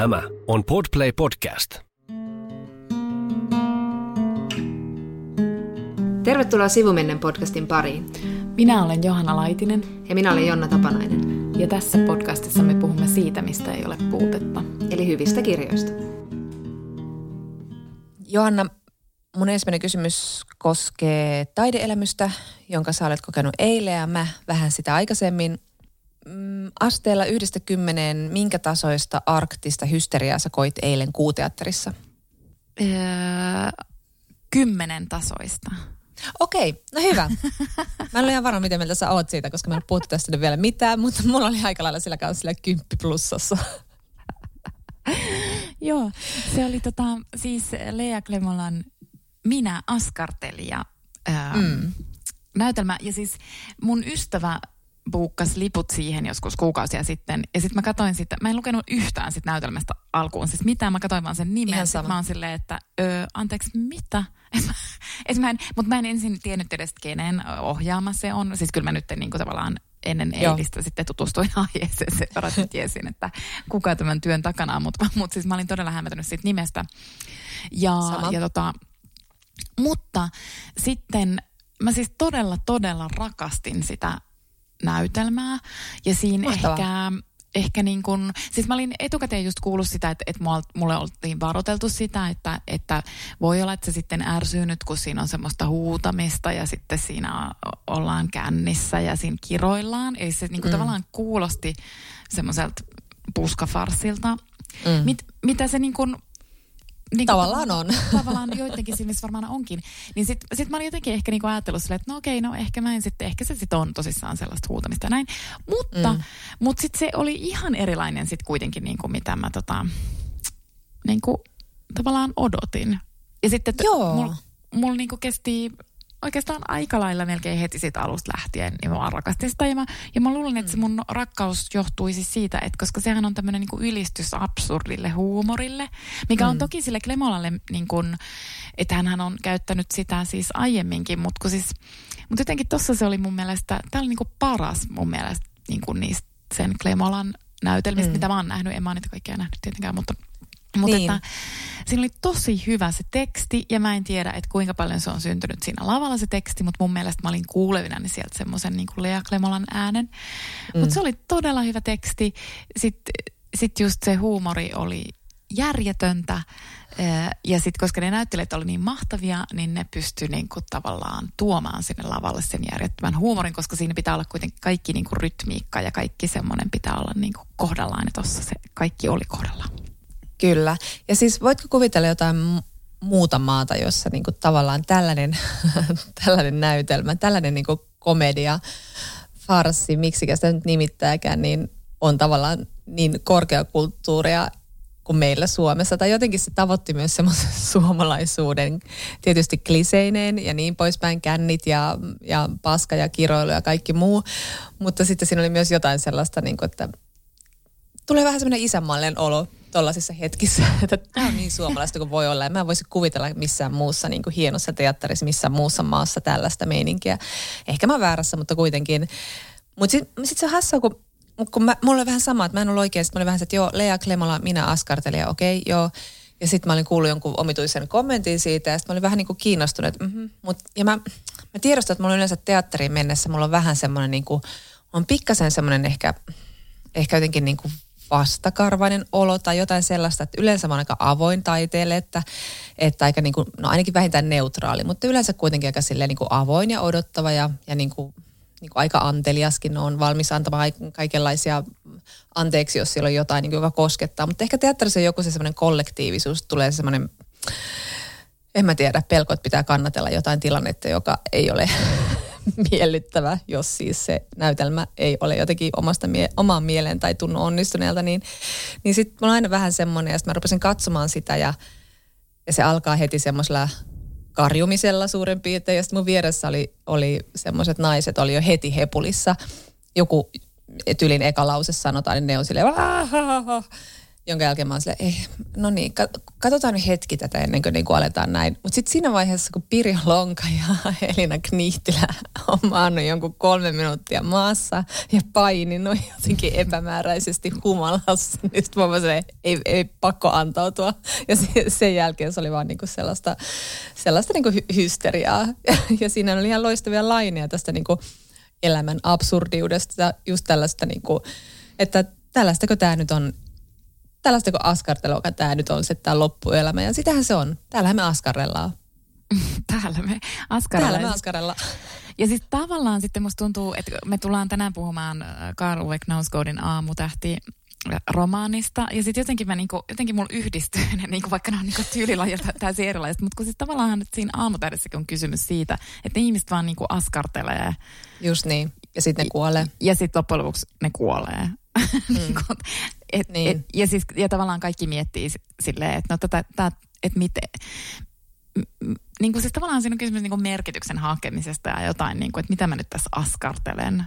Tämä on Podplay Podcast. Tervetuloa Sivumennen podcastin pariin. Minä olen Johanna Laitinen. Ja minä olen Jonna Tapanainen. Ja tässä podcastissa me puhumme siitä, mistä ei ole puutetta. Eli hyvistä kirjoista. Johanna, mun ensimmäinen kysymys koskee taideelämystä, jonka sä olet kokenut eilen ja mä vähän sitä aikaisemmin. Mm, asteella yhdestä kymmeneen, minkä tasoista arktista hysteriaa sä koit eilen kuuteatterissa? Öö, kymmenen tasoista. Okei, no hyvä. Mä en ole ihan varma, miten mieltä sä oot siitä, koska mä en puhuttu tästä vielä mitään, mutta mulla oli aika lailla sillä kanssa sillä kymppi plussassa. Joo, se oli tota, siis Lea Klemolan Minä askartelija ää, mm. näytelmä. Ja siis mun ystävä buukkas liput siihen joskus kuukausia sitten. Ja sitten mä katsoin sitä, mä en lukenut yhtään sit näytelmästä alkuun. Siis mitään, mä katsoin vaan sen nimen. Sitten mä oon silleen, että öö, anteeksi, mitä? Mutta mä en ensin tiennyt edes, kenen ohjaama se on. Siis kyllä mä nyt niin tavallaan ennen Joo. eilistä sitten tutustuin aiheeseen sen verran, että tiesin, että kuka tämän työn takana on. Mutta mut siis mä olin todella hämmentynyt siitä nimestä. Ja, ja tota, mutta sitten mä siis todella, todella rakastin sitä näytelmää. Ja siinä Mahtavaa. ehkä ehkä niin kuin, siis mä olin etukäteen just kuullut sitä, että, että mulle oltiin varoteltu sitä, että, että voi olla, että se sitten ärsyy nyt, kun siinä on semmoista huutamista ja sitten siinä ollaan kännissä ja siinä kiroillaan. Eli se niin kuin mm. tavallaan kuulosti semmoiselta puskafarsilta. Mm. Mit, mitä se niin kuin niin tavallaan on. Tavallaan joidenkin silmissä varmaan onkin. Niin sitten sit mä olin jotenkin ehkä niinku ajatellut silleen, että no okei, no ehkä mä en sitten, ehkä se sitten on tosissaan sellaista huutamista ja näin. Mutta, mm. mutta sitten se oli ihan erilainen sitten kuitenkin niinku mitä mä tota, niinku, tavallaan odotin. Ja sitten mulla mul niinku kesti oikeastaan aika lailla melkein heti siitä alusta lähtien, niin mä rakastin sitä. Ja mä, ja mä luulen, että se mun rakkaus johtuisi siitä, että koska sehän on tämmöinen niin ylistys absurdille huumorille, mikä on mm. toki sille Klemolalle, niin kuin, että hän on käyttänyt sitä siis aiemminkin, mutta siis, mutta jotenkin tossa se oli mun mielestä, tämä oli niin kuin paras mun mielestä niin kuin niistä sen Klemolan näytelmistä, mm. mitä mä oon nähnyt. En mä niitä kaikkia nähnyt tietenkään, mutta mutta niin. että siinä oli tosi hyvä se teksti ja mä en tiedä, että kuinka paljon se on syntynyt siinä lavalla se teksti, mutta mun mielestä mä olin kuulevina niin sieltä semmoisen niin kuin Lea Klemolan äänen. Mm. Mutta se oli todella hyvä teksti. Sitten sit just se huumori oli järjetöntä. Ja sitten koska ne näyttelijät oli niin mahtavia, niin ne pystyi niinku tavallaan tuomaan sinne lavalle sen järjettömän huumorin, koska siinä pitää olla kuitenkin kaikki niinku rytmiikka ja kaikki semmoinen pitää olla niinku kohdallaan. Ja tuossa se kaikki oli kohdallaan. Kyllä. Ja siis voitko kuvitella jotain muuta maata, jossa niin kuin tavallaan tällainen, tällainen näytelmä, tällainen niin kuin komedia, farsi, miksi sitä nyt nimittääkään, niin on tavallaan niin korkeakulttuuria kuin meillä Suomessa. Tai jotenkin se tavoitti myös semmoisen suomalaisuuden, tietysti kliseineen ja niin poispäin, kännit ja, ja paska ja kiroilu ja kaikki muu. Mutta sitten siinä oli myös jotain sellaista, niin kuin, että tulee vähän semmoinen isänmaallinen olo tuollaisissa hetkissä, että tämä on niin suomalaista kuin voi olla. Ja mä en voisi kuvitella missään muussa niin kuin hienossa teatterissa, missään muussa maassa tällaista meininkiä. Ehkä mä väärässä, mutta kuitenkin. Mutta sitten sit se on hassua, kun, kun mä, mulla oli vähän sama, että mä en ollut oikein. Sitten mä olin vähän se, että joo, Lea Klemola, minä askartelija, okei, okay, joo. Ja sitten mä olin kuullut jonkun omituisen kommentin siitä ja sitten mä olin vähän niin kuin kiinnostunut. Mm-hmm. Mut, ja mä, mä tiedostan, että mulla on yleensä teatteriin mennessä, mulla on vähän semmoinen niin kuin, on pikkasen semmoinen ehkä, ehkä jotenkin niin kuin vastakarvainen olo tai jotain sellaista, että yleensä mä oon aika avoin taiteelle, että, että aika niin kuin, no ainakin vähintään neutraali, mutta yleensä kuitenkin aika silleen niin kuin avoin ja odottava ja, ja niin kuin, niin kuin aika anteliaskin on valmis antamaan kaikenlaisia anteeksi, jos siellä on jotain, niin kuin, joka koskettaa. Mutta ehkä teatterissa joku se semmoinen kollektiivisuus, tulee semmoinen, en mä tiedä, pelko, että pitää kannatella jotain tilannetta, joka ei ole miellyttävä, jos siis se näytelmä ei ole jotenkin omasta mie- omaan mieleen tai tunnu onnistuneelta, niin, niin sitten mulla on aina vähän semmoinen, ja sitten mä rupesin katsomaan sitä ja, ja se alkaa heti semmoisella karjumisella suurin piirtein, ja sitten mun vieressä oli, oli semmoiset naiset, oli jo heti hepulissa. Joku tylin eka lause sanotaan, niin ne on silleen, jonka jälkeen mä oon silleen, ei, no niin, katsotaan nyt hetki tätä ennen kuin niin aletaan näin. Mutta sitten siinä vaiheessa, kun Pirjo Lonka ja Elina Knihtilä on maannut jonkun kolme minuuttia maassa ja paininut jotenkin epämääräisesti humalassa, niin sitten mä se ei, ei pakko antautua. Ja sen jälkeen se oli vaan niinku sellaista, sellaista niinku hysteriaa. Ja, ja siinä oli ihan loistavia laineja tästä niinku elämän absurdiudesta, just tällaista niinku, että tällaistako tämä nyt on tällaista kuin askartelua, tämä nyt on se tämä loppuelämä. Ja sitähän se on. Täällähän me askarrellaan. Täällä me askarrellaan. Täällä me askarrellaan. Ja siis tavallaan sitten musta tuntuu, että me tullaan tänään puhumaan Karl Uwe Knausgårdin aamutähti romaanista. Ja sitten jotenkin, mä niinku, jotenkin mulla yhdistyy ne, niinku, vaikka ne on niinku tyylilajilta täysin erilaiset. Mutta kun siis tavallaan että siinä aamutähdessäkin on kysymys siitä, että ne ihmiset vaan niinku askartelee. Just niin. Ja sitten ne kuolee. Ja, ja sitten loppujen lopuksi ne kuolee. Mm. Niinku, et, niin. et, ja, siis, ja tavallaan kaikki miettii silleen, että no tätä, tätä että miten, niin kuin siis tavallaan siinä on kysymys niin kuin merkityksen hakemisesta ja jotain, niin kuin, että mitä mä nyt tässä askartelen.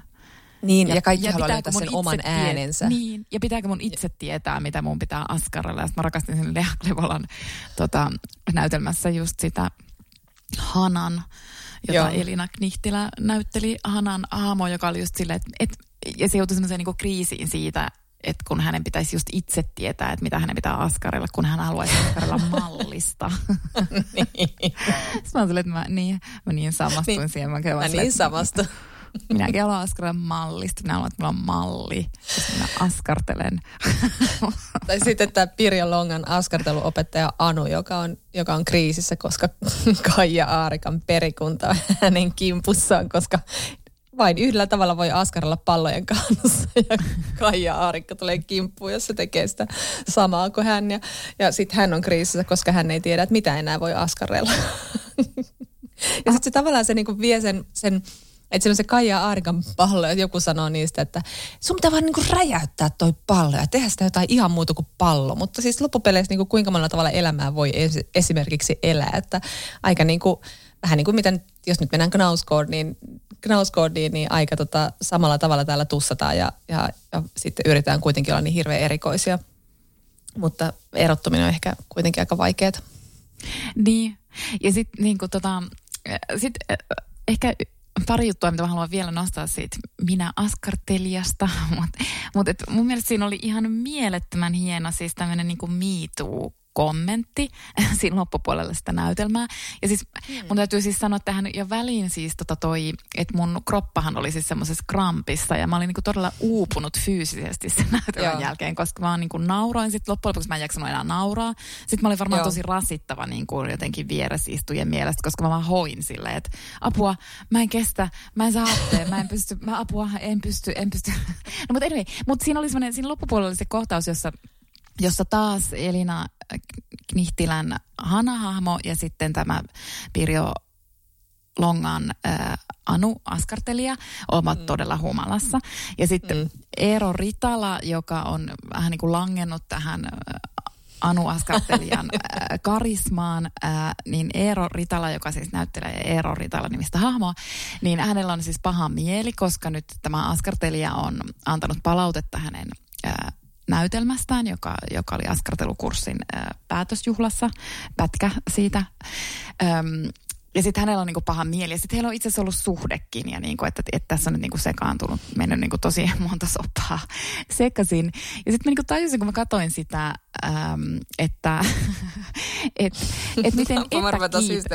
Niin, ja, ja kaikki ja haluaa löytää sen oman äänensä. Niin, ja pitääkö mun itse tietää, mitä mun pitää askarrella. Ja mä rakastin sen Lea Klevolan tota, näytelmässä just sitä Hanan, jota Joo. Elina Knihtilä näytteli Hanan aamo, joka oli just silleen, että et, ja se joutui semmoiseen niin kriisiin siitä, että kun hänen pitäisi just itse tietää, että mitä hänen pitää askarella, kun hän haluaisi askarella mallista. niin. Sitten mä että mä niin, mä niin samastuin niin. siihen. Mä, mä niin samastun. Minäkin haluan askarella mallista. Minä haluan, että mulla on malli. Minä askartelen. tai sitten tämä Pirjo Longan askarteluopettaja Anu, joka on, joka on kriisissä, koska Kaija Aarikan perikunta hänen kimpussaan, koska vain yhdellä tavalla voi askarella pallojen kanssa ja Kaija Aarikko tulee kimppuun, jos se tekee sitä samaa kuin hän. Ja, ja sitten hän on kriisissä, koska hän ei tiedä, että mitä enää voi askarella. ja sitten se tavallaan se niinku vie sen, sen että se Kaija Aarikan pallo, ja joku sanoo niistä, että sun pitää vaan niinku räjäyttää toi pallo ja tehdä sitä jotain ihan muuta kuin pallo. Mutta siis loppupeleissä niinku kuinka monella tavalla elämää voi esimerkiksi elää, että aika niinku, vähän niin kuin miten, jos nyt mennään Knausgårdiin, Knausgårdiin niin aika tota, samalla tavalla täällä tussataan ja, ja, ja sitten yritetään kuitenkin olla niin hirveän erikoisia. Mutta erottuminen on ehkä kuitenkin aika vaikeaa. Niin, ja sitten niin tota, sit, ehkä pari juttua, mitä mä haluan vielä nostaa siitä minä askartelijasta, mutta mut, mun mielestä siinä oli ihan mielettömän hieno siis tämmöinen niin Me Too kommentti siinä loppupuolella sitä näytelmää. Ja siis mm. mun täytyy siis sanoa tähän jo väliin siis tota toi, että mun kroppahan oli siis semmoisessa krampissa ja mä olin niinku todella uupunut fyysisesti sen näytelmän Joo. jälkeen, koska mä niinku nauroin. Sitten loppujen lopuksi mä en jaksanut enää nauraa. Sitten mä olin varmaan Joo. tosi rasittava niinku jotenkin vieresistujen mielestä, koska mä vaan hoin silleen, että apua, mä en kestä, mä en saa happea, mä en pysty, mä apua, en pysty, en pysty. no mutta anyway, mutta siinä oli semmoinen, siinä loppupuolella oli se kohtaus, jossa jossa taas Elina Knihtilän Hana-hahmo ja sitten tämä Pirjo Longan äh, Anu askartelija ovat mm. todella humalassa. Ja sitten mm. Eero Ritala, joka on vähän niin kuin langennut tähän Anu Askartelijan äh, karismaan, äh, niin Eero Ritala, joka siis näyttelee Eero Ritala nimistä hahmoa, niin hänellä on siis paha mieli, koska nyt tämä Askartelija on antanut palautetta hänen äh, näytelmästään, joka, joka oli askartelukurssin ää, päätösjuhlassa, pätkä siitä. Ja sitten hänellä on niinku paha mieli. Ja sitten heillä on itse asiassa ollut suhdekin. Ja niinku, että, että tässä on nyt niinku sekaantunut, mennyt niinku tosi monta soppaa sekaisin. Ja sitten mä niinku tajusin, kun mä katsoin sitä, äm, että et, et miten, epäkiit...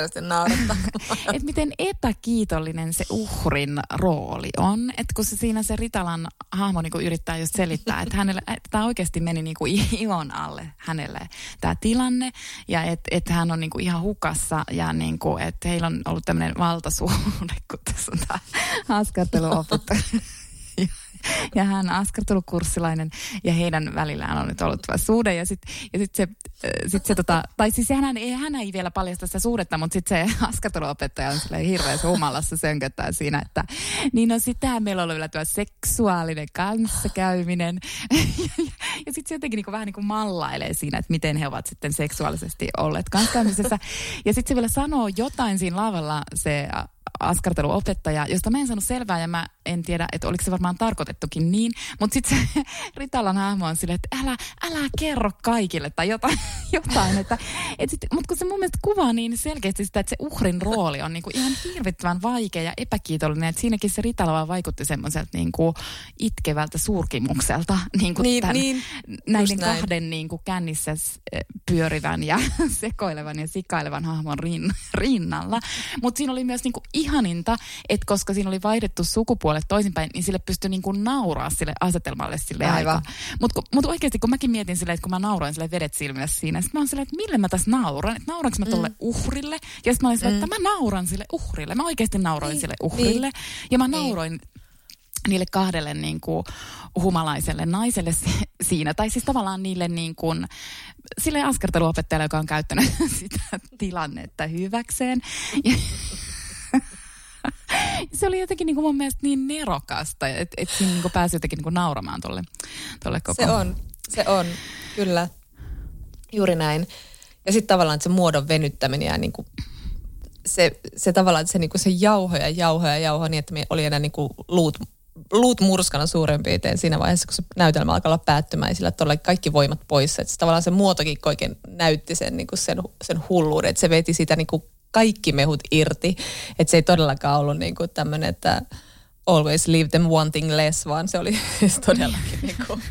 et miten epäkiitollinen se uhrin rooli on. Että kun se siinä se Ritalan hahmo niinku yrittää just selittää, että hänelle, tämä oikeasti meni niinku ion alle hänelle tämä tilanne. Ja että et hän on niinku ihan hukassa ja niinku, että heillä on ollut tämmöinen valtasuhde, kun tässä on tämä askarteluopettaja. ja hän on askartelukurssilainen ja heidän välillään on nyt ollut tämä suhde. Ja sitten ja sit se, sit se tota, tai siis hän hän ei vielä paljasta sitä suhdetta, mutta sitten se askarteluopettaja on silleen hirveässä humalassa sönköttää siinä, että niin no sitähän meillä on vielä tuo seksuaalinen kanssakäyminen ja, ja, ja sitten se jotenkin niin kuin, vähän niin kuin mallailee siinä, että miten he ovat sitten seksuaalisesti olleet kanssakäymisessä ja sitten se vielä sanoo jotain siinä lavalla se askarteluopettaja, josta mä en saanut selvää ja mä en tiedä, että oliko se varmaan tarkoitettukin niin. Mutta sitten se Ritalan hahmo on silleen, että älä, älä kerro kaikille tai jotain. jotain että, et sit, mutta kun se mun mielestä kuvaa niin selkeästi sitä, että se uhrin rooli on niinku ihan hirvittävän vaikea ja epäkiitollinen. Että siinäkin se Ritala vaan vaikutti semmoiselta niinku itkevältä suurkimukselta niinku Niin, tämän, niin, näiden näin. kahden niinku kännissä s- pyörivän ja sekoilevan ja sikailevan hahmon rin, rinnalla. Mutta siinä oli myös niinku ihaninta, että koska siinä oli vaihdettu sukupuolet toisinpäin, niin sille pystyi niinku nauraa sille asetelmalle sille Aivan. Mutta mut oikeasti kun mäkin mietin silleen, että kun mä nauroin sille vedet silmille siinä, sitten mä oon silleen, että mille mä tässä nauran, että nauranko mä tolle mm. uhrille. Ja sitten mä olin silleen, että mä nauran sille uhrille. Mä oikeasti nauroin Niin, sille uhrille. Ja mä Niin. nauroin niille kahdelle niin kuin humalaiselle naiselle si- siinä. Tai siis tavallaan niille niin kuin, sille askarteluopettajalle, joka on käyttänyt sitä tilannetta hyväkseen. Ja, se oli jotenkin niin kuin mun mielestä niin nerokasta, että et siinä niin kuin pääsi jotenkin niin kuin nauramaan tolle, tolle koko... Se on, se on, kyllä. Juuri näin. Ja sitten tavallaan että se muodon venyttäminen ja niin kuin se, se tavallaan, että se, niin kuin se jauho ja jauho ja jauho niin, että me oli enää niin kuin luut, luut murskana suurin piirtein siinä vaiheessa, kun se näytelmä alkaa olla päättymään sillä todella kaikki voimat pois. Että se, tavallaan se muotokin oikein näytti sen, niin kuin sen, sen hulluuden, että se veti sitä niin kuin kaikki mehut irti. Että se ei todellakaan ollut niin kuin tämmöinen, että always leave them wanting less, vaan se oli siis todellakin niin, kuin,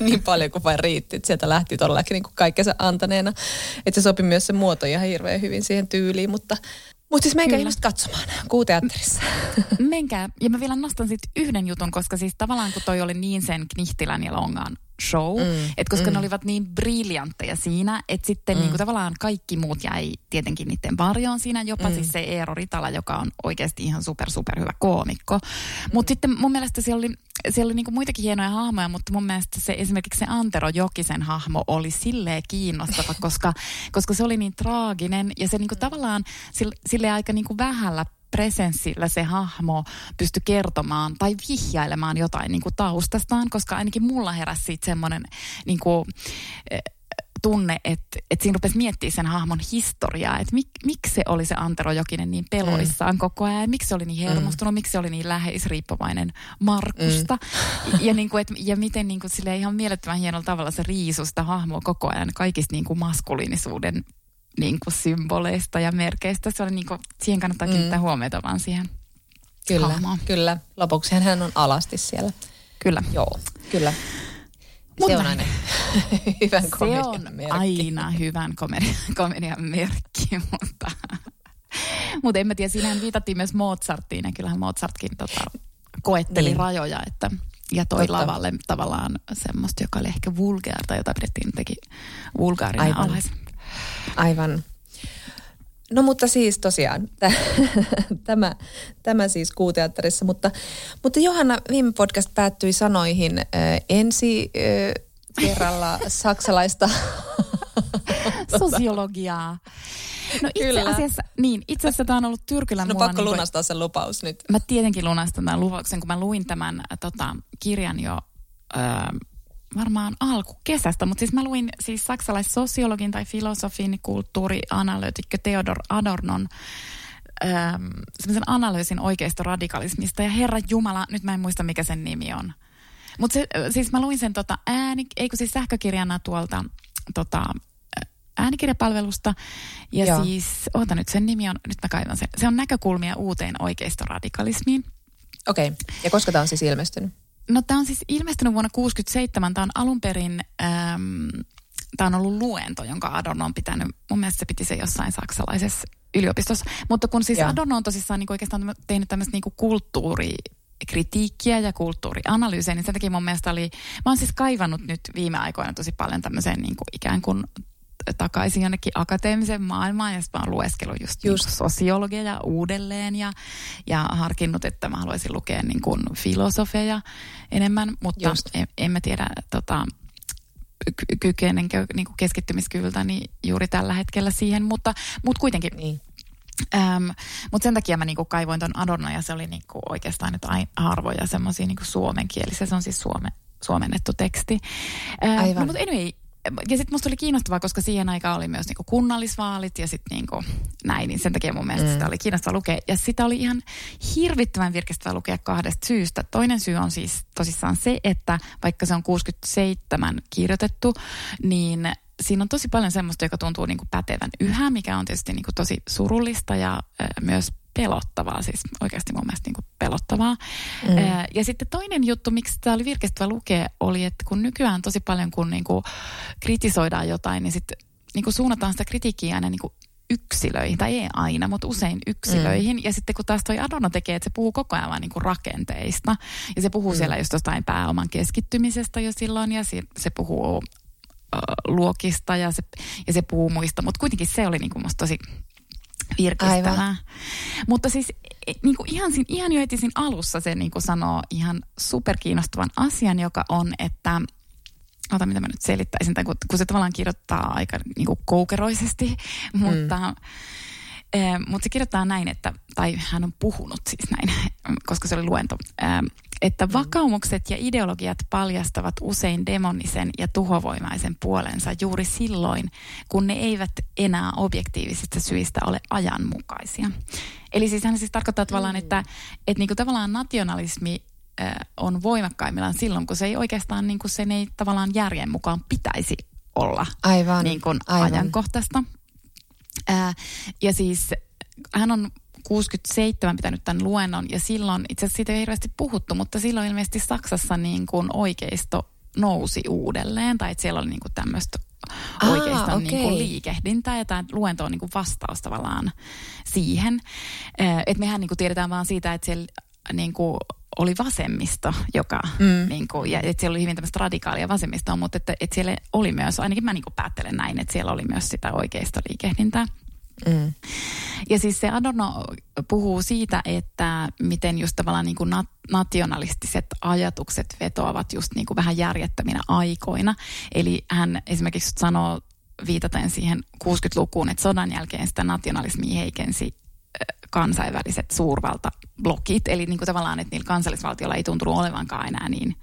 niin paljon kuin vain riitti. Että sieltä lähti todellakin niin kuin kaikkensa antaneena. Että se sopi myös se muoto ihan hirveän hyvin siihen tyyliin, mutta mutta siis menkää ihmiset katsomaan kuuteatterissa. Menkää. Ja mä vielä nostan sitten yhden jutun, koska siis tavallaan kun toi oli niin sen Knihtilän ja Longaan show, mm, että koska mm. ne olivat niin briljantteja siinä, että sitten mm. niin kuin tavallaan kaikki muut jäi tietenkin niiden varjoon siinä, jopa mm. siis se Eero Ritala, joka on oikeasti ihan super super hyvä koomikko. Mutta sitten mun mielestä siellä oli, siellä oli niin kuin muitakin hienoja hahmoja, mutta mun mielestä se esimerkiksi se Antero Jokisen hahmo oli silleen kiinnostava, koska, koska se oli niin traaginen ja se niin kuin tavallaan sille, sille aika niin kuin vähällä presenssillä se hahmo pystyi kertomaan tai vihjailemaan jotain niin kuin taustastaan, koska ainakin mulla heräsi siitä semmoinen niin kuin, eh, tunne, että, että siinä rupesi miettimään sen hahmon historiaa, että mik, miksi se oli se Antero Jokinen niin peloissaan mm. koko ajan, miksi se oli niin hermostunut, mm. miksi se oli niin läheisriippuvainen Markusta mm. ja, niin kuin, et, ja miten niin kuin, silleen ihan mielettömän hienolla tavalla se riisui sitä hahmoa koko ajan kaikista niin kuin maskuliinisuuden niin kuin symboleista ja merkeistä. Se oli niin kuin, siihen kannattaa kiinnittää mm. huomiota vaan siihen Kyllä, hahmoon. kyllä. Lopuksi hän on alasti siellä. Kyllä. Joo, kyllä. Mutta- se on aina hyvän Se komedian on merkki. aina hyvän komedian, komedian merkki, mutta, mutta en mä tiedä, siinähän viitattiin myös Mozarttiin ja kyllähän Mozartkin tota, koetteli Niin. rajoja, että ja toi Totta. lavalle tavallaan semmoista, joka oli ehkä vulgaarta, jota pidettiin teki vulgaarina Aivan. Aivan. No mutta siis tosiaan, tä- tämä, tämä siis kuuteatterissa, mutta, mutta Johanna, viime podcast päättyi sanoihin äh, ensi äh, kerralla saksalaista. Sosiologiaa. No itse Kyllä. asiassa, niin, itse asiassa tämä on ollut Tyrkylän No pakko niin kuin- lunastaa se lupaus nyt. Mä tietenkin lunastan tämän lupauksen, kun mä luin tämän tota, kirjan jo äh, varmaan alkukesästä, mutta siis mä luin siis saksalaissosiologin tai filosofin, kulttuurianalyytikkö Theodor Adornon ähm, semmoisen analyysin oikeista radikalismista. Ja herra Jumala, nyt mä en muista mikä sen nimi on. Mutta siis mä luin sen tota ääni, eikö siis sähkökirjana tuolta tota, ä, äänikirjapalvelusta. Ja. Joo. siis, oota nyt, sen nimi on, nyt mä kaivan sen. Se on näkökulmia uuteen oikeistoradikalismiin. Okei, okay. ja koska tämä on siis ilmestynyt? No tämä on siis ilmestynyt vuonna 1967. Tämä on alun perin, äm, tämä on ollut luento, jonka Adorno on pitänyt. Mun mielestä se piti se jossain saksalaisessa yliopistossa. Mutta kun siis Joo. Adorno on tosissaan niin oikeastaan tehnyt tämmöistä niin kulttuuri kritiikkiä ja kulttuurianalyysejä, niin sen takia mun mielestä oli, mä oon siis kaivannut nyt viime aikoina tosi paljon tämmöiseen niin kuin ikään kuin takaisin jonnekin akateemiseen maailmaan ja sitten mä oon lueskellut just, just. Just. Niin sosiologiaa uudelleen ja, ja harkinnut, että mä haluaisin lukea niin kuin filosofeja enemmän, mutta Just. en, en mä tiedä tota, ky- kykenenkö niin kuin keskittymiskyvyltäni juuri tällä hetkellä siihen, mutta, mutta kuitenkin Niin. Ähm, mutta sen takia mä niinku kaivoin ton Adorno ja se oli niinku oikeastaan nyt harvoja semmoisia niinku suomenkielisiä. Se on siis suome, suomennettu teksti. Ähm, Aivan. No, mutta anyway, ja sitten musta oli kiinnostavaa, koska siihen aikaan oli myös niinku kunnallisvaalit ja sitten niinku näin, niin sen takia mun mielestä mm. sitä oli kiinnostavaa lukea. Ja sitä oli ihan hirvittävän virkistävää lukea kahdesta syystä. Toinen syy on siis tosissaan se, että vaikka se on 67 kirjoitettu, niin siinä on tosi paljon semmoista, joka tuntuu niinku pätevän yhä, mikä on tietysti niinku tosi surullista ja äh, myös pelottavaa, siis oikeasti mun mielestä niin kuin pelottavaa. Mm. Ja sitten toinen juttu, miksi tämä oli virkistävä lukea, oli, että kun nykyään tosi paljon kun niin kuin kritisoidaan jotain, niin sitten niin kuin suunnataan sitä kritiikkiä aina niin kuin yksilöihin, tai ei aina, mutta usein yksilöihin. Mm. Ja sitten kun taas toi Adorno tekee, että se puhuu koko ajan vaan niin kuin rakenteista. Ja se puhuu mm. siellä just jostain pääoman keskittymisestä jo silloin, ja se, se puhuu luokista ja se, ja se puhuu muista. Mutta kuitenkin se oli niin kuin musta tosi virkistävää. Aivan. Mutta siis e, niin kuin ihan, ihan jo heti siinä alussa se niin kuin sanoo ihan superkiinnostavan asian, joka on, että ota mitä mä nyt selittäisin, tai kun, kun se tavallaan kirjoittaa aika niin kuin koukeroisesti, mm. mutta Eh, mutta se kirjoittaa näin, että, tai hän on puhunut siis näin, koska se oli luento, eh, että mm. vakaumukset ja ideologiat paljastavat usein demonisen ja tuhovoimaisen puolensa juuri silloin, kun ne eivät enää objektiivisista syistä ole ajanmukaisia. Eli siis hän siis tarkoittaa tavallaan, että, että niinku tavallaan nationalismi eh, on voimakkaimmillaan silloin, kun se ei oikeastaan, niin kuin sen ei tavallaan järjen mukaan pitäisi olla aivan, niin kuin aivan. ajankohtaista. Ää, ja siis hän on 67 pitänyt tämän luennon ja silloin, itse asiassa siitä ei hirveästi puhuttu, mutta silloin ilmeisesti Saksassa niin kuin oikeisto nousi uudelleen tai että siellä oli niin kuin tämmöistä oikeastaan okay. niin kuin liikehdintää ja tämä luento on niin kuin vastaus tavallaan siihen. Että mehän niin kuin tiedetään vaan siitä, että siellä niin kuin oli vasemmisto, joka, mm. niin kuin, ja että siellä oli hyvin tämmöistä radikaalia vasemmistoa, mutta että, että siellä oli myös, ainakin mä niin kuin päättelen näin, että siellä oli myös sitä oikeista liikehdintää. Mm. Ja siis se Adorno puhuu siitä, että miten just tavallaan niin kuin nat- nationalistiset ajatukset vetoavat just niin kuin vähän järjettöminä aikoina. Eli hän esimerkiksi sanoo viitaten siihen 60-lukuun, että sodan jälkeen sitä nationalismia heikensi kansainväliset suurvaltablokit. Eli niin kuin tavallaan, että niillä kansallisvaltioilla ei tuntunut olevankaan enää niin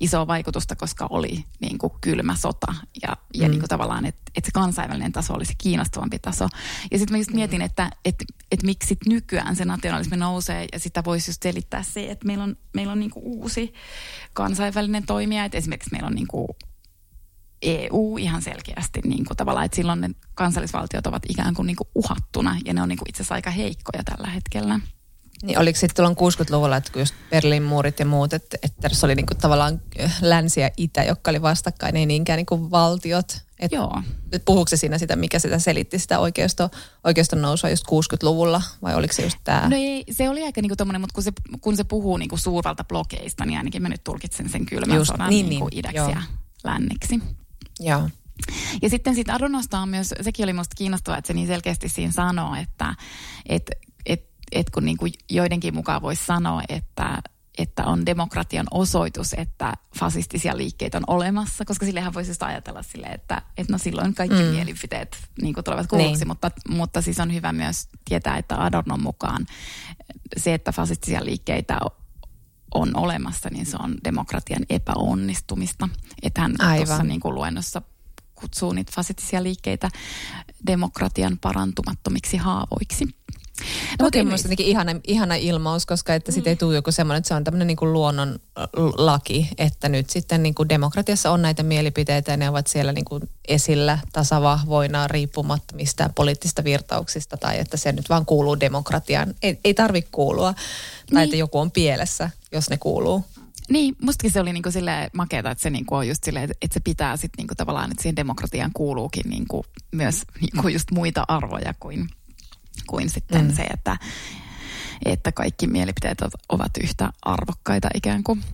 isoa vaikutusta, koska oli niin kuin kylmä sota ja, ja mm. niin kuin tavallaan, että, että se kansainvälinen taso olisi kiinnostavampi taso. Ja sitten mä just mietin, että, että, että miksi nykyään se nationalismi nousee ja sitä voisi just selittää se, että meillä on, meillä on niin kuin uusi kansainvälinen toimija, että esimerkiksi meillä on niin kuin EU ihan selkeästi niin kuin tavallaan, että silloin ne kansallisvaltiot ovat ikään kuin, niin kuin uhattuna ja ne on niin kuin itse asiassa aika heikkoja tällä hetkellä. Niin oliko sitten tuolloin 60-luvulla, että kun just Berliin muurit ja muut, että, että se oli niin kuin tavallaan länsi ja itä, jotka oli vastakkain, ei niinkään niin kuin valtiot. Et Joo. Puhuuko se siinä sitä, mikä sitä selitti, sitä oikeisto, oikeiston nousua just 60-luvulla, vai oliko se just tämä? No ei, se oli aika niinku tommonen, mutta kun se, kun se puhuu niinku suurvalta blokeista, niin ainakin mä nyt tulkitsen sen kylmän just, sodan niin, niinku niin, idäksi joo. ja länneksi. Joo. Ja sitten siitä Adornosta on myös, sekin oli musta kiinnostavaa, että se niin selkeästi siinä sanoo, että et, et, et kun niin kuin joidenkin mukaan voisi sanoa, että että on demokratian osoitus, että fasistisia liikkeitä on olemassa, koska sillehän voisi just ajatella sille, että, että no silloin kaikki mm. mielipiteet niin kuin tulevat kuulluksi, niin. mutta, mutta siis on hyvä myös tietää, että Adornon mukaan se, että fasistisia liikkeitä on olemassa, niin se on demokratian epäonnistumista. Että hän tuossa niin kuin luennossa kutsuu niitä fasistisia liikkeitä demokratian parantumattomiksi haavoiksi. No, Okei, okay, jotenkin ihana, ihana ilmaus, koska että mm. sitten ei tule joku semmoinen, että se on tämmöinen niin kuin luonnon laki, että nyt sitten niin kuin demokratiassa on näitä mielipiteitä ja ne ovat siellä niin kuin esillä tasavahvoina riippumatta mistään poliittista virtauksista tai että se nyt vaan kuuluu demokratiaan. Ei, ei tarvitse kuulua tai niin. että joku on pielessä, jos ne kuuluu. Niin, mustakin se oli niinku sille makeata, että se niinku on just silleen, että se pitää sitten niinku tavallaan, että siihen demokratiaan kuuluukin niinku myös niinku just muita arvoja kuin, kuin sitten mm. se, että, että kaikki mielipiteet ovat yhtä arvokkaita ikään kuin.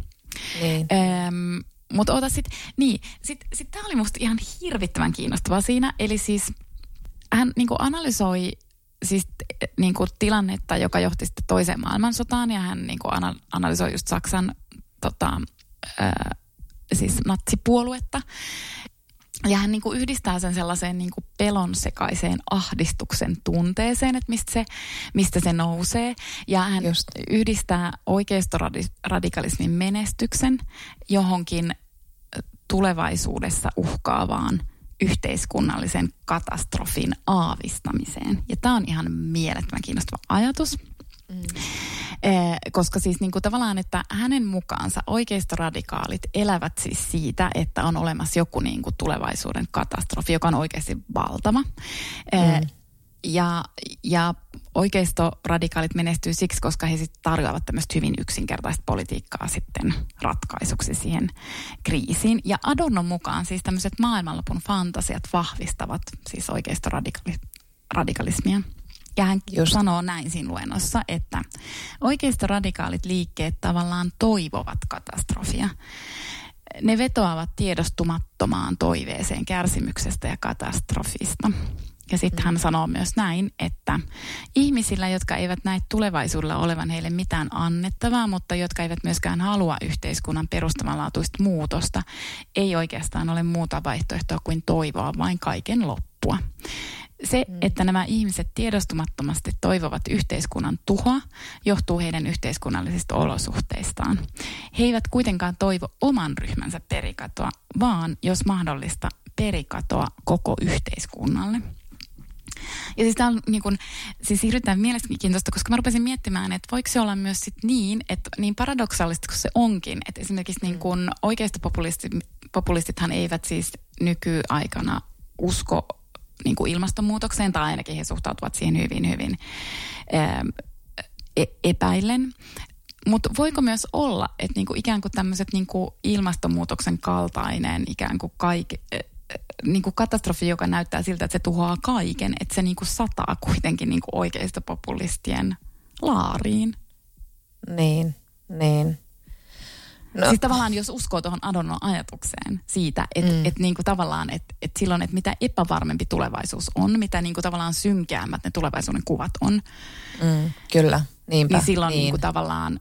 Niin. Ähm, mutta ota sitten, niin, sitten sit tämä oli musta ihan hirvittävän kiinnostavaa siinä, eli siis hän niinku analysoi siis niin kuin tilannetta, joka johti sitten toiseen maailmansotaan ja hän niin kuin analysoi just Saksan tota, ää, siis natsipuoluetta. Ja hän niin kuin yhdistää sen sellaiseen niin kuin pelon sekaiseen ahdistuksen tunteeseen, että mistä se, mistä se nousee. Ja hän Just. yhdistää oikeistoradikalismin menestyksen johonkin tulevaisuudessa uhkaavaan yhteiskunnallisen katastrofin aavistamiseen. Ja tämä on ihan mielettömän kiinnostava ajatus. Mm. Eh, koska siis niin kuin tavallaan, että hänen mukaansa oikeistoradikaalit elävät siis siitä, että on olemassa joku niin kuin tulevaisuuden katastrofi, joka on oikeasti valtava. Eh, mm. Ja, ja oikeistoradikaalit menestyy siksi, koska he sitten tarjoavat tämmöistä hyvin yksinkertaista politiikkaa sitten ratkaisuksi siihen kriisiin. Ja Adornon mukaan siis tämmöiset maailmanlopun fantasiat vahvistavat siis oikeistoradikalismia. Ja hän Just. sanoo näin siinä luennossa, että oikeistoradikaalit liikkeet tavallaan toivovat katastrofia. Ne vetoavat tiedostumattomaan toiveeseen kärsimyksestä ja katastrofista. Ja sitten hän sanoo myös näin, että ihmisillä, jotka eivät näe tulevaisuudella olevan heille mitään annettavaa, mutta jotka eivät myöskään halua yhteiskunnan perustavanlaatuista muutosta, ei oikeastaan ole muuta vaihtoehtoa kuin toivoa vain kaiken loppua. Se, mm. että nämä ihmiset tiedostumattomasti toivovat yhteiskunnan tuhoa, johtuu heidän yhteiskunnallisista olosuhteistaan. He eivät kuitenkaan toivo oman ryhmänsä perikatoa, vaan jos mahdollista perikatoa koko yhteiskunnalle. Ja siis tämä on niin kun, siis hirveän mielenkiintoista, koska mä rupesin miettimään, että voiko se olla myös sit niin, että niin paradoksaalista kuin se onkin, että esimerkiksi niin kun oikeista populistit, populistithan eivät siis nykyaikana usko niin kuin ilmastonmuutokseen, tai ainakin he suhtautuvat siihen hyvin, hyvin e- epäillen. Mutta voiko myös olla, että niinku ikään kuin tämmöiset niinku ilmastonmuutoksen kaltainen ikään kuin kaikki, niin kuin katastrofi, joka näyttää siltä, että se tuhoaa kaiken, että se niin kuin sataa kuitenkin niin kuin oikeista populistien laariin. Niin, niin. No. Siis tavallaan jos uskoo tuohon Adornon ajatukseen siitä, että mm. et niinku tavallaan, että et silloin, että mitä epävarmempi tulevaisuus on, mitä niinku tavallaan synkeämmät ne tulevaisuuden kuvat on. Mm, kyllä, niinpä. Niin silloin niin. Niinku tavallaan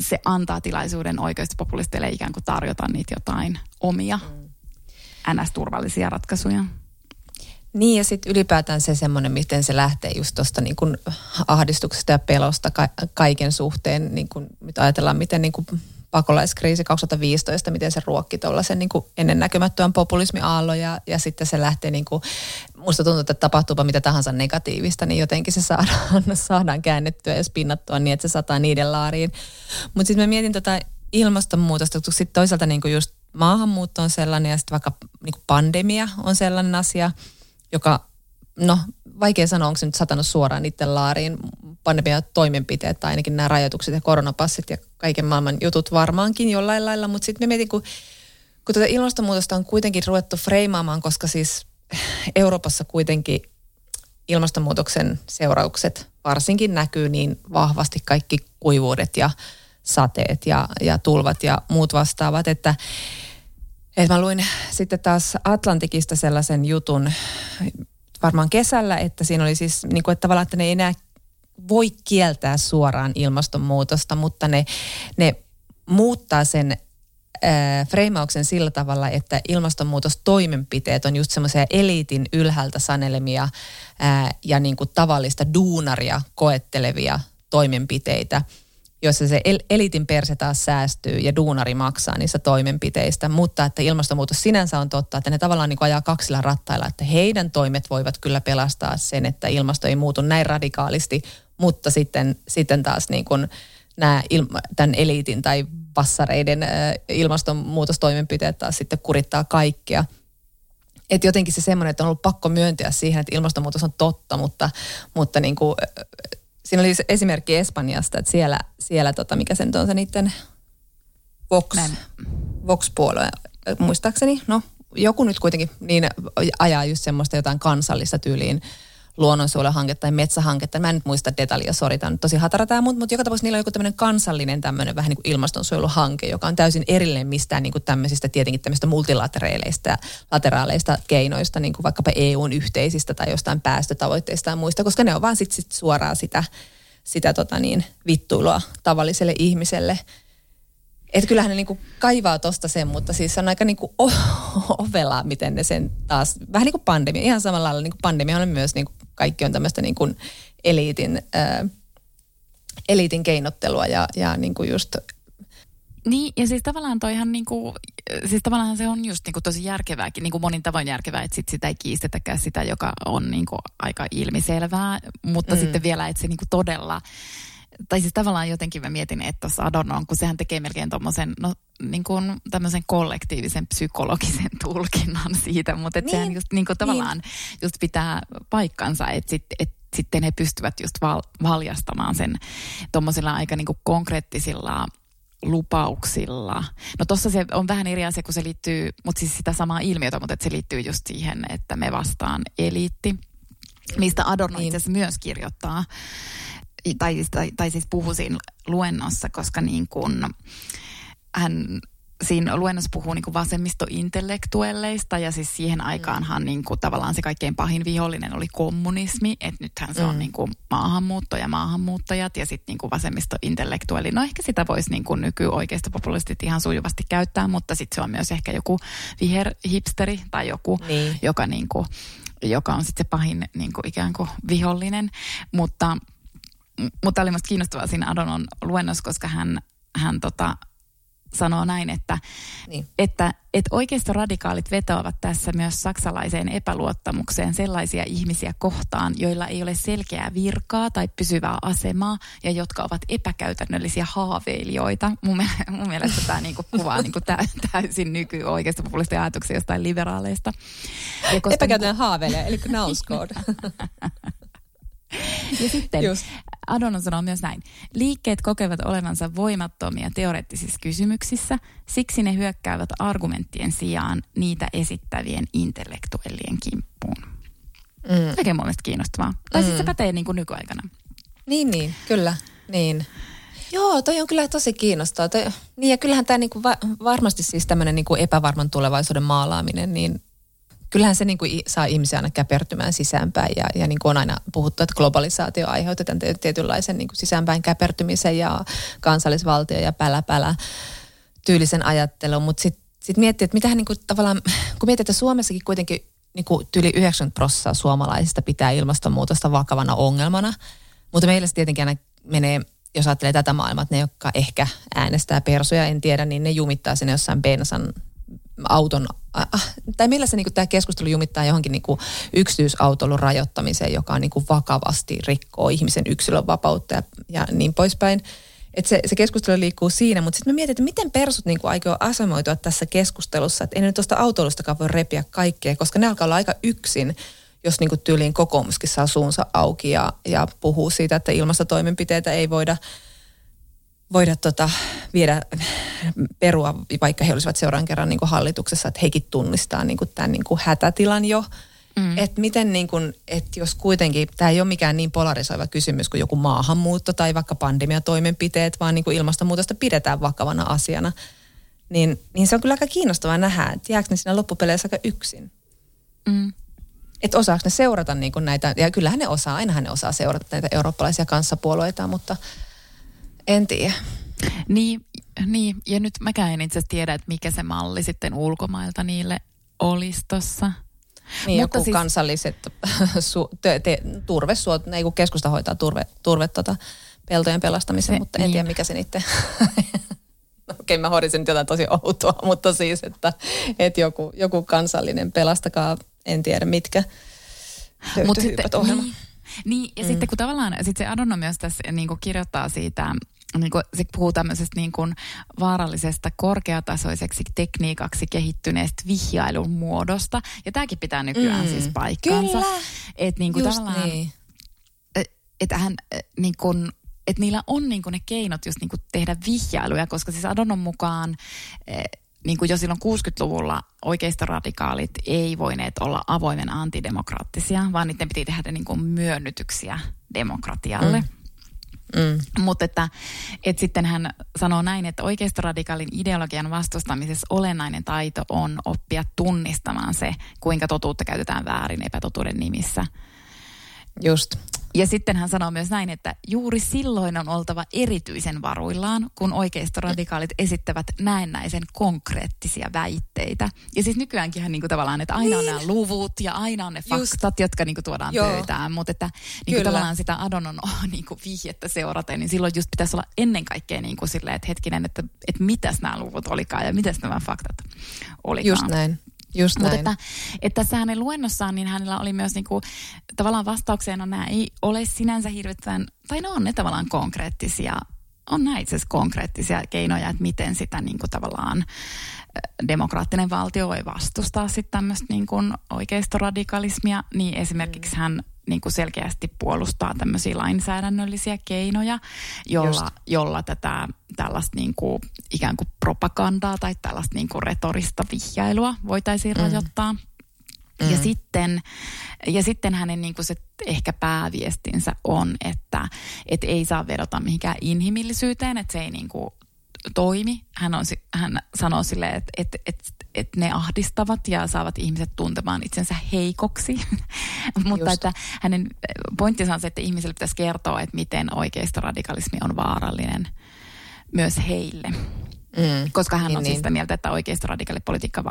se antaa tilaisuuden oikeistopopulisteille ikään kuin tarjota niitä jotain omia mm. NS-turvallisia ratkaisuja. Niin ja sitten ylipäätään se semmoinen, miten se lähtee just tuosta niin kuin ahdistuksesta ja pelosta ka- kaiken suhteen, niin kuin, mitä ajatellaan, miten niin kuin pakolaiskriisi 2015, miten se ruokki tuollaisen niin kuin ennennäkemättömän populismiaallon ja, ja sitten se lähtee niin kuin, musta tuntuu, että tapahtuupa mitä tahansa negatiivista, niin jotenkin se saadaan, saadaan käännettyä ja spinnattua niin, että se sataa niiden laariin. Mutta sitten mä mietin tätä ilmastonmuutosta, kun sitten toisaalta niin kuin just maahanmuutto on sellainen ja sitten vaikka niin pandemia on sellainen asia, joka, no vaikea sanoa, onko se nyt satanut suoraan niiden laariin. Pandemia toimenpiteet tai ainakin nämä rajoitukset ja koronapassit ja kaiken maailman jutut varmaankin jollain lailla, mutta sitten me mietin, kun, kun tätä ilmastonmuutosta on kuitenkin ruvettu freimaamaan, koska siis Euroopassa kuitenkin ilmastonmuutoksen seuraukset varsinkin näkyy niin vahvasti kaikki kuivuudet ja sateet ja, ja tulvat ja muut vastaavat, että et mä luin sitten taas Atlantikista sellaisen jutun varmaan kesällä, että siinä oli siis niin kuin, että tavallaan, että ne ei enää voi kieltää suoraan ilmastonmuutosta, mutta ne, ne muuttaa sen äh, freimauksen sillä tavalla, että ilmastonmuutostoimenpiteet on just semmoisia eliitin ylhäältä sanelemia äh, ja niin kuin tavallista duunaria koettelevia toimenpiteitä – joissa se elitin perse taas säästyy ja duunari maksaa niistä toimenpiteistä, mutta että ilmastonmuutos sinänsä on totta, että ne tavallaan niin ajaa kaksilla rattailla, että heidän toimet voivat kyllä pelastaa sen, että ilmasto ei muutu näin radikaalisti, mutta sitten, sitten taas niin kuin nämä ilma, tämän eliitin tai vassareiden ilmastonmuutostoimenpiteet taas sitten kurittaa kaikkea. Että jotenkin se semmoinen, että on ollut pakko myöntyä siihen, että ilmastonmuutos on totta, mutta, mutta niin kuin, siinä oli esimerkki Espanjasta, että siellä, siellä tota, mikä sen on se niiden Vox, Vox-puolue, muistaakseni, no joku nyt kuitenkin niin ajaa just semmoista jotain kansallista tyyliin luonnonsuojeluhanketta tai metsähanketta. Mä en nyt muista detaljia, sori, tämä on tosi hatara mutta, mutta joka tapauksessa niillä on joku tämmöinen kansallinen tämmöinen vähän niin kuin ilmastonsuojeluhanke, joka on täysin erillinen mistään niin kuin tämmöisistä tietenkin tämmöistä multilaterealeista ja lateraaleista keinoista, niin kuin vaikkapa EUn yhteisistä tai jostain päästötavoitteista ja muista, koska ne on vaan sitten sit suoraan sitä, sitä tota niin, vittuilua tavalliselle ihmiselle – että kyllähän ne niinku kaivaa tosta sen, mutta siis on aika niinku ovelaa, miten ne sen taas, vähän niin kuin pandemia, ihan samalla lailla niin kuin pandemia on myös, niinku, kaikki on tämmöistä niinku eliitin, ää, eliitin keinottelua ja, ja niinku just Niin, ja siis tavallaan toihan niinku, siis tavallaan se on just niinku tosi järkevääkin, niinku monin tavoin järkevää, että sit sitä ei kiistetäkään sitä, joka on niinku aika ilmiselvää, mutta mm. sitten vielä, että se niinku todella, tai siis tavallaan jotenkin mä mietin, että tuossa Adornon, kun sehän tekee melkein tuommoisen, no niin kuin tämmöisen kollektiivisen psykologisen tulkinnan siitä, mutta että niin, sehän just niin kuin tavallaan niin. just pitää paikkansa, että sitten et sitten he pystyvät just val, valjastamaan sen tuommoisilla aika niin kuin konkreettisilla lupauksilla. No tossa se on vähän eri asia, kun se liittyy, mutta siis sitä samaa ilmiötä, mutta että se liittyy just siihen, että me vastaan eliitti, mistä Adorno niin. itse asiassa myös kirjoittaa, tai, tai, tai siis puhuu siinä luennossa, koska niin kuin hän siinä luennossa puhuu niin kuin vasemmistointellektuelleista ja siis siihen mm. aikaanhan niin kuin tavallaan se kaikkein pahin vihollinen oli kommunismi, että nythän se mm. on niin kuin maahanmuutto ja maahanmuuttajat ja sitten niin kuin vasemmistointellektuelli. No ehkä sitä voisi niin kuin nyky oikeista populistit ihan sujuvasti käyttää, mutta sitten se on myös ehkä joku viherhipsteri tai joku, niin. joka, niin kuin, joka on sitten se pahin niin kuin ikään kuin vihollinen, mutta mutta oli musta kiinnostavaa siinä Adonon luennossa, koska hän, hän tota, sanoo näin, että, niin. että, että oikeisto radikaalit vetoavat tässä myös saksalaiseen epäluottamukseen sellaisia ihmisiä kohtaan, joilla ei ole selkeää virkaa tai pysyvää asemaa ja jotka ovat epäkäytännöllisiä haaveilijoita. Mun, mielestä, mun mielestä tämä niinku kuvaa niinku täysin nyky oikeista populistisia ajatuksia jostain liberaaleista. Epäkäytännön haaveilija, eli nauskode. Ja sitten Just. Adorno sanoo myös näin. Liikkeet kokevat olevansa voimattomia teoreettisissa kysymyksissä, siksi ne hyökkäävät argumenttien sijaan niitä esittävien intellektuellien kimppuun. Mm. Oikein mun mielestä kiinnostavaa. Mm. Tai siis se mm. pätee niin kuin nykyaikana. Niin, niin, kyllä. Niin. Joo, toi on kyllä tosi kiinnostavaa. Toi, niin ja kyllähän tämä niinku va- varmasti siis tämmöinen niinku epävarman tulevaisuuden maalaaminen, niin kyllähän se niin kuin saa ihmisiä aina käpertymään sisäänpäin ja, ja niin kuin on aina puhuttu, että globalisaatio aiheuttaa tietynlaisen niin kuin sisäänpäin käpertymisen ja kansallisvaltio ja pälä pälä tyylisen ajattelun, mutta sitten sit miettii, että mitähän niin kuin tavallaan, kun miettii, että Suomessakin kuitenkin niin kuin yli 90 prosenttia suomalaisista pitää ilmastonmuutosta vakavana ongelmana, mutta meillä se tietenkin aina menee jos ajattelee tätä maailmaa, että ne, jotka ehkä äänestää persoja, en tiedä, niin ne jumittaa sinne jossain bensan auton, tai millä se niin tämä keskustelu jumittaa johonkin niin yksityisautoilun rajoittamiseen, joka niin kuin vakavasti rikkoo ihmisen yksilön vapautta ja, ja niin poispäin. Et se, se keskustelu liikkuu siinä, mutta sitten mä mietin, että miten persut niin aikoo asemoitua tässä keskustelussa, että ei nyt tuosta autoilustakaan voi repiä kaikkea, koska ne alkaa olla aika yksin, jos niin tyyliin kokoomuskin saa suunsa auki ja, ja puhuu siitä, että ilmastotoimenpiteitä ei voida – voida tota, viedä perua, vaikka he olisivat seuraavan kerran niin kuin hallituksessa, että hekin tunnistaa niin kuin tämän niin kuin hätätilan jo. Mm. Että miten niin kuin, että jos kuitenkin, tämä ei ole mikään niin polarisoiva kysymys kuin joku maahanmuutto tai vaikka pandemiatoimenpiteet, vaan niin kuin ilmastonmuutosta pidetään vakavana asiana, niin, niin se on kyllä aika kiinnostavaa nähdä, että jääkö ne siinä loppupeleissä aika yksin. Mm. Että osaako ne seurata niin kuin näitä, ja kyllähän ne osaa, ainahan ne osaa seurata näitä eurooppalaisia kanssapuolueita, mutta – en tiedä. Niin, niin, ja nyt mäkään en itse tiedä, että mikä se malli sitten ulkomailta niille olisi tuossa. Niin, Mutta joku siis... kansalliset su, te, te, turvesuot, ei kun keskusta hoitaa turve, turve tota, peltojen pelastamisen, se, mutta en niin. tiedä mikä se niiden... Okei, okay, mä hoidisin nyt jotain tosi outoa, mutta siis, että, että joku, joku kansallinen pelastakaa, en tiedä mitkä. Mutta sitten, niin, niin, ja mm. sitten kun tavallaan, sit se Adorno myös tässä niin kuin kirjoittaa siitä, niin kuin, se puhuu tämmöisestä niin kuin vaarallisesta korkeatasoiseksi tekniikaksi kehittyneestä vihjailun muodosta. Ja tämäkin pitää nykyään mm. siis paikkaansa. Kyllä, Et niin kuin tavallaan, niin. Että hän niin kuin, että niillä on niin kuin ne keinot just niin kuin tehdä vihjailuja, koska siis Adornon mukaan niin kuin jo silloin 60-luvulla radikaalit ei voineet olla avoimen antidemokraattisia, vaan niiden piti tehdä niin kuin myönnytyksiä demokratialle. Mm. Mm. Mutta että, että sitten hän sanoo näin, että radikaalin ideologian vastustamisessa olennainen taito on oppia tunnistamaan se, kuinka totuutta käytetään väärin epätotuuden nimissä. Just. Ja sitten hän sanoo myös näin, että juuri silloin on oltava erityisen varuillaan, kun oikeistoradikaalit esittävät näennäisen konkreettisia väitteita. Ja siis nykyäänkin hän niin kuin tavallaan, että aina on nämä niin. luvut ja aina on ne faktat, Just. jotka niin kuin tuodaan Joo. pöytään. Mutta että niin kuin tavallaan sitä Adonon niin kuin vihjettä seuraten, niin silloin just pitäisi olla ennen kaikkea niin kuin silleen, että hetkinen, että, että mitäs nämä luvut olikaan ja mitäs nämä faktat olikaan. Just näin. Just Mutta että, että tässä hänen luennossaan, niin hänellä oli myös niinku, tavallaan vastaukseen on nämä ei ole sinänsä hirvittävän, tai ne on ne tavallaan konkreettisia, on näitä itse konkreettisia keinoja, että miten sitä niinku tavallaan demokraattinen valtio voi vastustaa sitten tämmöistä niinku oikeistoradikalismia, niin esimerkiksi mm. hän niin kuin selkeästi puolustaa tämmöisiä lainsäädännöllisiä keinoja, jolla, jolla tätä tällaista niin kuin, ikään kuin propagandaa tai tällaista niin kuin retorista vihjailua voitaisiin mm. rajoittaa. Mm. Ja, sitten, ja sitten hänen niin kuin se ehkä pääviestinsä on, että, että ei saa vedota mihinkään inhimillisyyteen, että se ei niin kuin toimi. Hän, on, hän sanoo silleen, että, että, että, että ne ahdistavat ja saavat ihmiset tuntemaan itsensä heikoksi. Mutta että hänen pointtinsa on se, että ihmisille pitäisi kertoa, että miten oikeista radikalismi on vaarallinen myös heille. Mm, Koska hän niin, on siis niin. sitä mieltä, että oikeista radikaalipolitiikka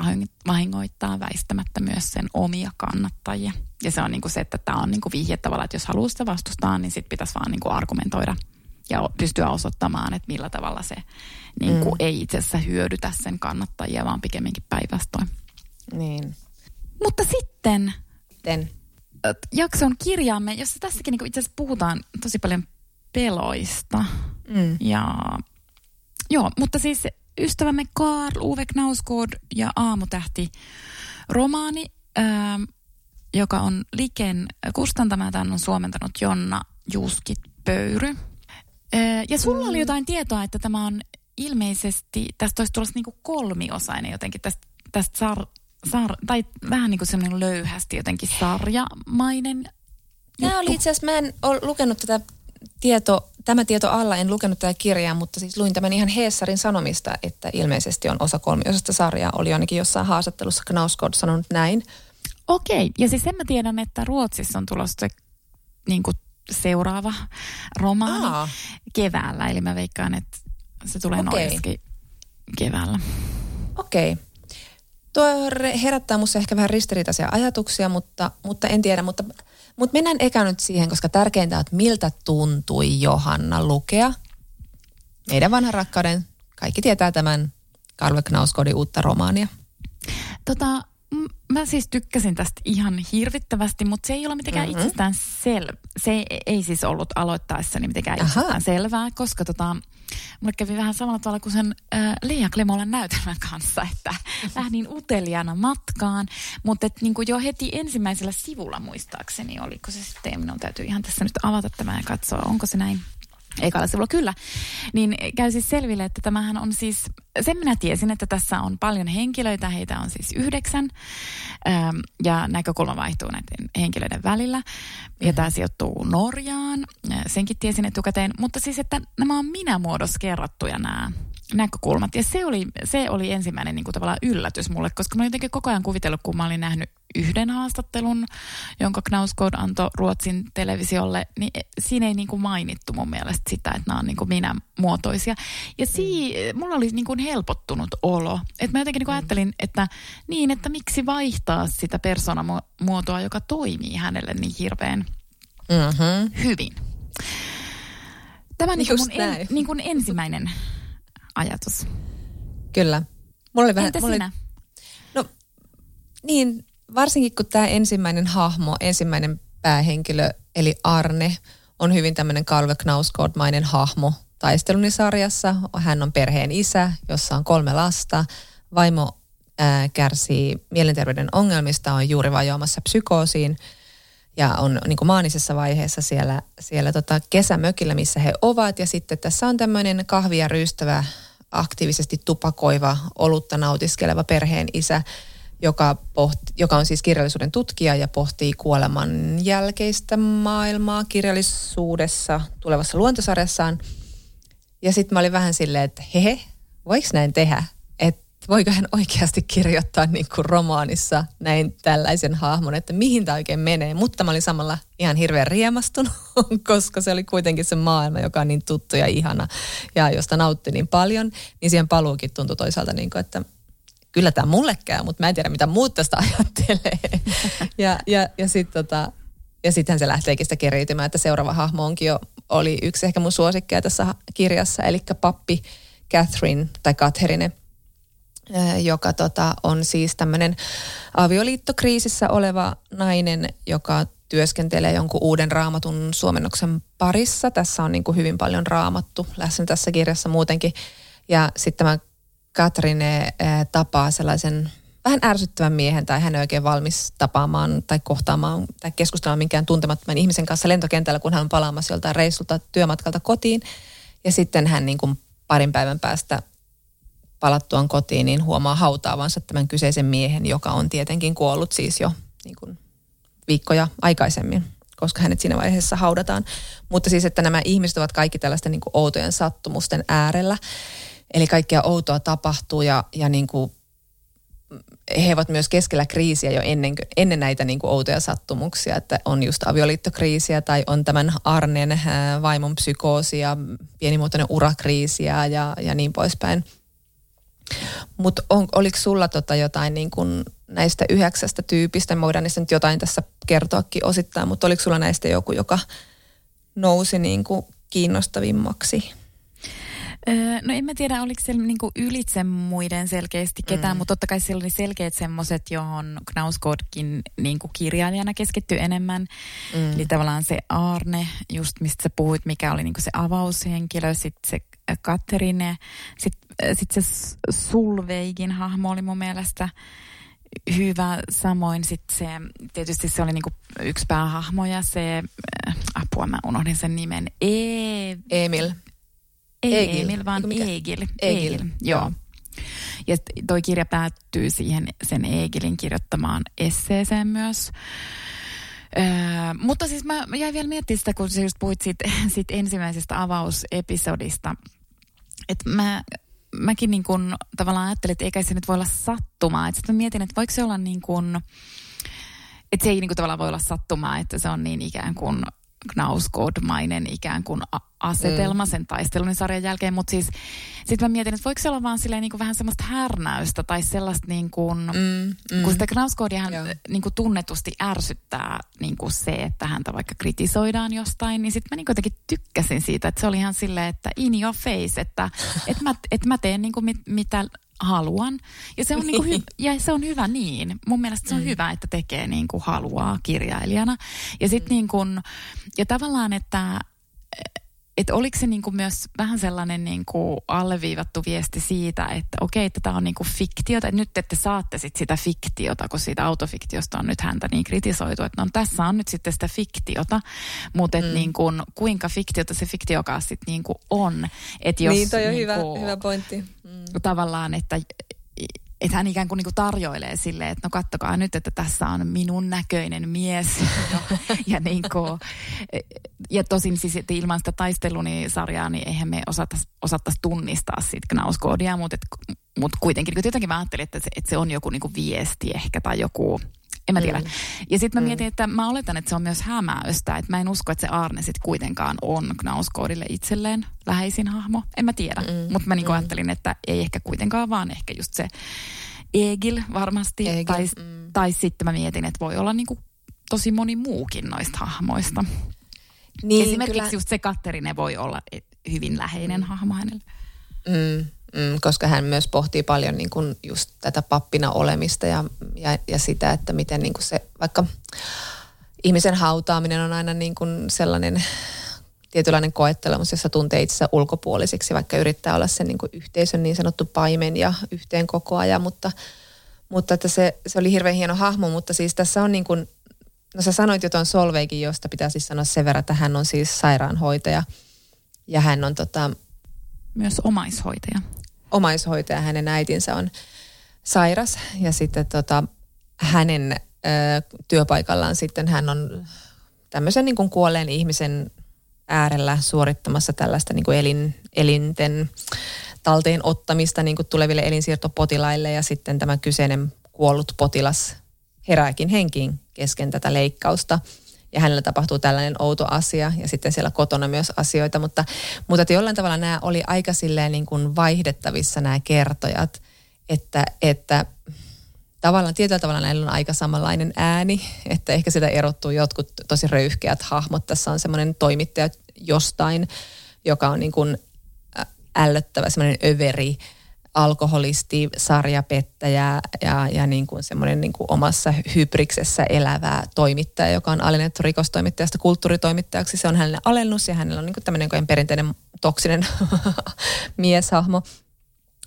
vahingoittaa väistämättä myös sen omia kannattajia. Ja se on niin kuin se, että tämä on niin kuin vihje tavallaan, että jos haluaa sitä vastustaa, niin sitten pitäisi vaan niin kuin argumentoida ja pystyä osoittamaan, että millä tavalla se niin kuin mm. ei itse asiassa hyödytä sen kannattajia, vaan pikemminkin päinvastoin. Niin. Mutta sitten, sitten. jakson kirjaamme, jossa tässäkin niin itse asiassa puhutaan tosi paljon peloista. Mm. Ja joo, mutta siis ystävämme Karl Uwe Knausgård ja Aamutähti romaani, ää, joka on Liken kustantama, tämän on suomentanut Jonna Juskit Pöyry. Ja sulla oli mm. jotain tietoa, että tämä on ilmeisesti, tästä olisi tulossa niin kolmiosainen jotenkin tästä, tästä sar, sar, tai vähän niin kuin semmoinen löyhästi jotenkin sarjamainen Tämä oli itse asiassa, mä en ole lukenut tätä tieto, tämä tieto alla, en lukenut tätä kirjaa, mutta siis luin tämän ihan Heessarin sanomista, että ilmeisesti on osa kolmiosasta sarjaa. Oli ainakin jossain haastattelussa Knausgård sanonut näin. Okei, ja siis sen mä tiedän, että Ruotsissa on tulossa se niin kuin seuraava romaani Aa. keväällä. Eli mä veikkaan, että se tulee okay. Norjaskin keväällä. Okei. Okay. Tuo herättää minussa ehkä vähän ristiriitaisia ajatuksia, mutta, mutta en tiedä. Mutta, mutta mennään eka nyt siihen, koska tärkeintä on, että miltä tuntui Johanna lukea meidän vanhan rakkauden. Kaikki tietää tämän Karve Knauskodin uutta romaania. Tota, mä siis tykkäsin tästä ihan hirvittävästi, mutta se ei ole mitenkään mm-hmm. itsestään selvä. Se ei, ei siis ollut aloittaessani mitenkään Aha. itsestään selvää, koska tota, mulle kävi vähän samalla tavalla kuin sen äh, Leija Klemolan näytelmän kanssa, että vähän niin uteliaana matkaan, mutta et, niin jo heti ensimmäisellä sivulla muistaakseni, oliko se sitten, minun täytyy ihan tässä nyt avata tämä ja katsoa, onko se näin Ekalla sivulla kyllä. Niin käy siis selville, että tämähän on siis, sen minä tiesin, että tässä on paljon henkilöitä, heitä on siis yhdeksän, ähm, ja näkökulma vaihtuu näiden henkilöiden välillä, ja mm-hmm. tämä sijoittuu Norjaan, senkin tiesin etukäteen, mutta siis, että nämä on minä muodossa kerrottuja nämä näkökulmat. Ja se oli, se oli ensimmäinen niin kuin tavallaan yllätys mulle, koska mä jotenkin koko ajan kuvitellut, kun mä olin nähnyt yhden haastattelun, jonka Knausgård antoi Ruotsin televisiolle, niin siinä ei niin kuin mainittu mun mielestä sitä, että nämä on niin kuin minä muotoisia. Ja si, mulla oli niin kuin helpottunut olo. Että mä jotenkin niin kuin ajattelin, että niin, että miksi vaihtaa sitä persoonamuotoa, joka toimii hänelle niin hirveän mm-hmm. hyvin. Tämä niin kuin mun en, niin kuin ensimmäinen ajatus. Kyllä. Mulla oli vähän, Entä mulla sinä? Oli, no niin, varsinkin kun tämä ensimmäinen hahmo, ensimmäinen päähenkilö, eli Arne, on hyvin tämmöinen Kalve Knausgård-mainen hahmo taistelunisarjassa. Hän on perheen isä, jossa on kolme lasta. Vaimo ää, kärsii mielenterveyden ongelmista, on juuri vajoamassa psykoosiin ja on niin kuin maanisessa vaiheessa siellä, siellä tota kesämökillä, missä he ovat. Ja sitten tässä on tämmöinen kahvia ryystävä, aktiivisesti tupakoiva, olutta nautiskeleva perheen isä, joka, pohti, joka on siis kirjallisuuden tutkija ja pohtii kuoleman jälkeistä maailmaa kirjallisuudessa tulevassa luontosarjassaan. Ja sitten mä olin vähän silleen, että hehe, voiko näin tehdä? Että voiko hän oikeasti kirjoittaa niin kuin romaanissa näin tällaisen hahmon, että mihin tämä oikein menee. Mutta mä olin samalla ihan hirveän riemastunut, koska se oli kuitenkin se maailma, joka on niin tuttu ja ihana ja josta nautti niin paljon. Niin siihen paluukin tuntui toisaalta niin kuin, että kyllä tämä mulle käy, mutta mä en tiedä mitä muut tästä ajattelee. ja ja, ja sitten tota, ja sittenhän se lähteekin sitä keriytymään, että seuraava hahmo onkin jo, oli yksi ehkä mun suosikkeja tässä kirjassa, eli pappi Catherine tai Catherine, joka tota, on siis tämmöinen avioliittokriisissä oleva nainen, joka työskentelee jonkun uuden raamatun suomennoksen parissa. Tässä on niin kuin hyvin paljon raamattu läsnä tässä kirjassa muutenkin. Ja sitten tämä Katrine tapaa sellaisen vähän ärsyttävän miehen tai hän ei oikein valmis tapaamaan tai kohtaamaan tai keskustelemaan minkään tuntemattoman ihmisen kanssa lentokentällä, kun hän on palaamassa joltain reissulta työmatkalta kotiin. Ja sitten hän niin kuin parin päivän päästä palattuaan kotiin, niin huomaa hautaavansa tämän kyseisen miehen, joka on tietenkin kuollut siis jo niin kuin viikkoja aikaisemmin, koska hänet siinä vaiheessa haudataan. Mutta siis, että nämä ihmiset ovat kaikki tällaisten niin kuin outojen sattumusten äärellä. Eli kaikkea outoa tapahtuu ja, ja niin kuin he ovat myös keskellä kriisiä jo ennen, ennen näitä niin kuin outoja sattumuksia, että on just avioliittokriisiä tai on tämän Arnen äh, vaimon psykoosia, pienimuotoinen urakriisiä ja, ja niin poispäin. Mutta oliko sulla tota jotain niin kun näistä yhdeksästä tyypistä, me voidaan niistä nyt jotain tässä kertoakin osittain, mutta oliko sulla näistä joku, joka nousi niin kuin kiinnostavimmaksi? No en mä tiedä, oliko siellä niinku ylitse muiden selkeästi ketään, mm. mutta totta kai siellä oli selkeät semmoiset, johon Knausgårdkin niinku kirjailijana keskittyy enemmän. Mm. Eli tavallaan se Arne, just mistä sä puhuit, mikä oli niinku se avaushenkilö, sitten se Katerine, sitten sit se Sulveigin hahmo oli mun mielestä hyvä. Samoin sitten se, tietysti se oli niinku yksi päähahmo ja se, apua mä unohdin sen nimen, e- Emil. Ei Egil, Emil, vaan Egil. Egil. Egil. Joo. Ja toi kirja päättyy siihen sen Egilin kirjoittamaan esseeseen myös. Öö, mutta siis mä jäin vielä miettimään sitä, kun sä just puhuit siitä, siitä ensimmäisestä avausepisodista. Että mä, mäkin niin kun tavallaan ajattelin, että eikä se nyt voi olla sattumaa. Että sitten mä mietin, että voiko se olla niin kuin, että se ei niin kuin tavallaan voi olla sattumaa, että se on niin ikään kuin Knausgård-mainen ikään kuin asetelma mm. sen taistelun sarjan jälkeen, mutta siis sitten mä mietin, että voiko se olla vaan silleen niin kuin vähän semmoista härnäystä tai sellaista niin kuin, mm, mm. kun sitä Knausgårdiahan niin kuin tunnetusti ärsyttää niin kuin se, että häntä vaikka kritisoidaan jostain, niin sitten mä niin kuin jotenkin tykkäsin siitä, että se oli ihan silleen, että in your face, että et mä, et mä teen niin kuin mit, mitä haluan. Ja se on, niin kuin hy- ja se on hyvä niin. Mun mielestä se on mm. hyvä, että tekee niin kuin haluaa kirjailijana. Ja sitten mm. niin kuin, ja tavallaan, että että oliko se niinku myös vähän sellainen niinku alleviivattu viesti siitä, että okei, että tämä on niinku fiktiota, että nyt ette saatte sit sitä fiktiota, kun siitä autofiktiosta on nyt häntä niin kritisoitu, että no tässä on nyt sitten sitä fiktiota, mutta mm. niinku, kuinka fiktiota se fiktiokaan sitten niinku on. Et jos, niin, toi on niinku, hyvä, hyvä pointti. Tavallaan, että että hän ikään kuin, niin kuin tarjoilee sille, että no kattokaa nyt, että tässä on minun näköinen mies. ja, niin kuin, ja tosin siis että ilman sitä taisteluni-sarjaa, niin eihän me osattaisi osattais tunnistaa siitä Knauskoodia, mutta, et, mutta kuitenkin niin jotenkin mä ajattelin, että se, että se on joku niin kuin viesti ehkä tai joku, en mä tiedä. Mm. Ja sitten mä mm. mietin, että mä oletan, että se on myös hämäystä. Että mä en usko, että se Arne sitten kuitenkaan on Knauskoodille itselleen läheisin hahmo. En mä tiedä. Mm. Mutta mä niinku mm. ajattelin, että ei ehkä kuitenkaan, vaan ehkä just se Egil varmasti. Egil. Tai, mm. tai sitten mä mietin, että voi olla niinku tosi moni muukin noista hahmoista. Niin, Esimerkiksi kyllä. just se Katterine voi olla hyvin läheinen mm. hahmo hänelle. Mm. Mm, koska hän myös pohtii paljon niin kuin just tätä pappina olemista ja, ja, ja sitä, että miten niin kuin se vaikka ihmisen hautaaminen on aina niin kuin sellainen tietynlainen koettelemus, jossa tuntee itsensä ulkopuoliseksi, vaikka yrittää olla sen niin kuin yhteisön niin sanottu paimen ja yhteen kokoaja, mutta, mutta että se, se oli hirveän hieno hahmo, mutta siis tässä on niin kuin, no sä sanoit jo tuon Solveikin, josta pitää siis sanoa sen verran, että hän on siis sairaanhoitaja ja hän on tota, myös omaishoitaja omaishoitaja, hänen äitinsä on sairas ja sitten tota, hänen ö, työpaikallaan sitten hän on tämmöisen niin kuin kuolleen ihmisen äärellä suorittamassa tällaista niin kuin elin, elinten talteen ottamista niin kuin tuleville elinsiirtopotilaille ja sitten tämä kyseinen kuollut potilas herääkin henkiin kesken tätä leikkausta ja hänellä tapahtuu tällainen outo asia ja sitten siellä kotona myös asioita, mutta, mutta että jollain tavalla nämä oli aika silleen niin kuin vaihdettavissa nämä kertojat, että, että tavallaan tietyllä tavalla näillä on aika samanlainen ääni, että ehkä sitä erottuu jotkut tosi röyhkeät hahmot. Tässä on semmoinen toimittaja jostain, joka on niin kuin ällöttävä, semmoinen överi, alkoholisti, sarjapettäjä ja, ja niin kuin semmoinen niin kuin omassa hybriksessä elävää toimittaja, joka on alennettu rikostoimittajasta kulttuuritoimittajaksi. Se on hänelle alennus ja hänellä on niin kuin tämmöinen perinteinen toksinen mieshahmo.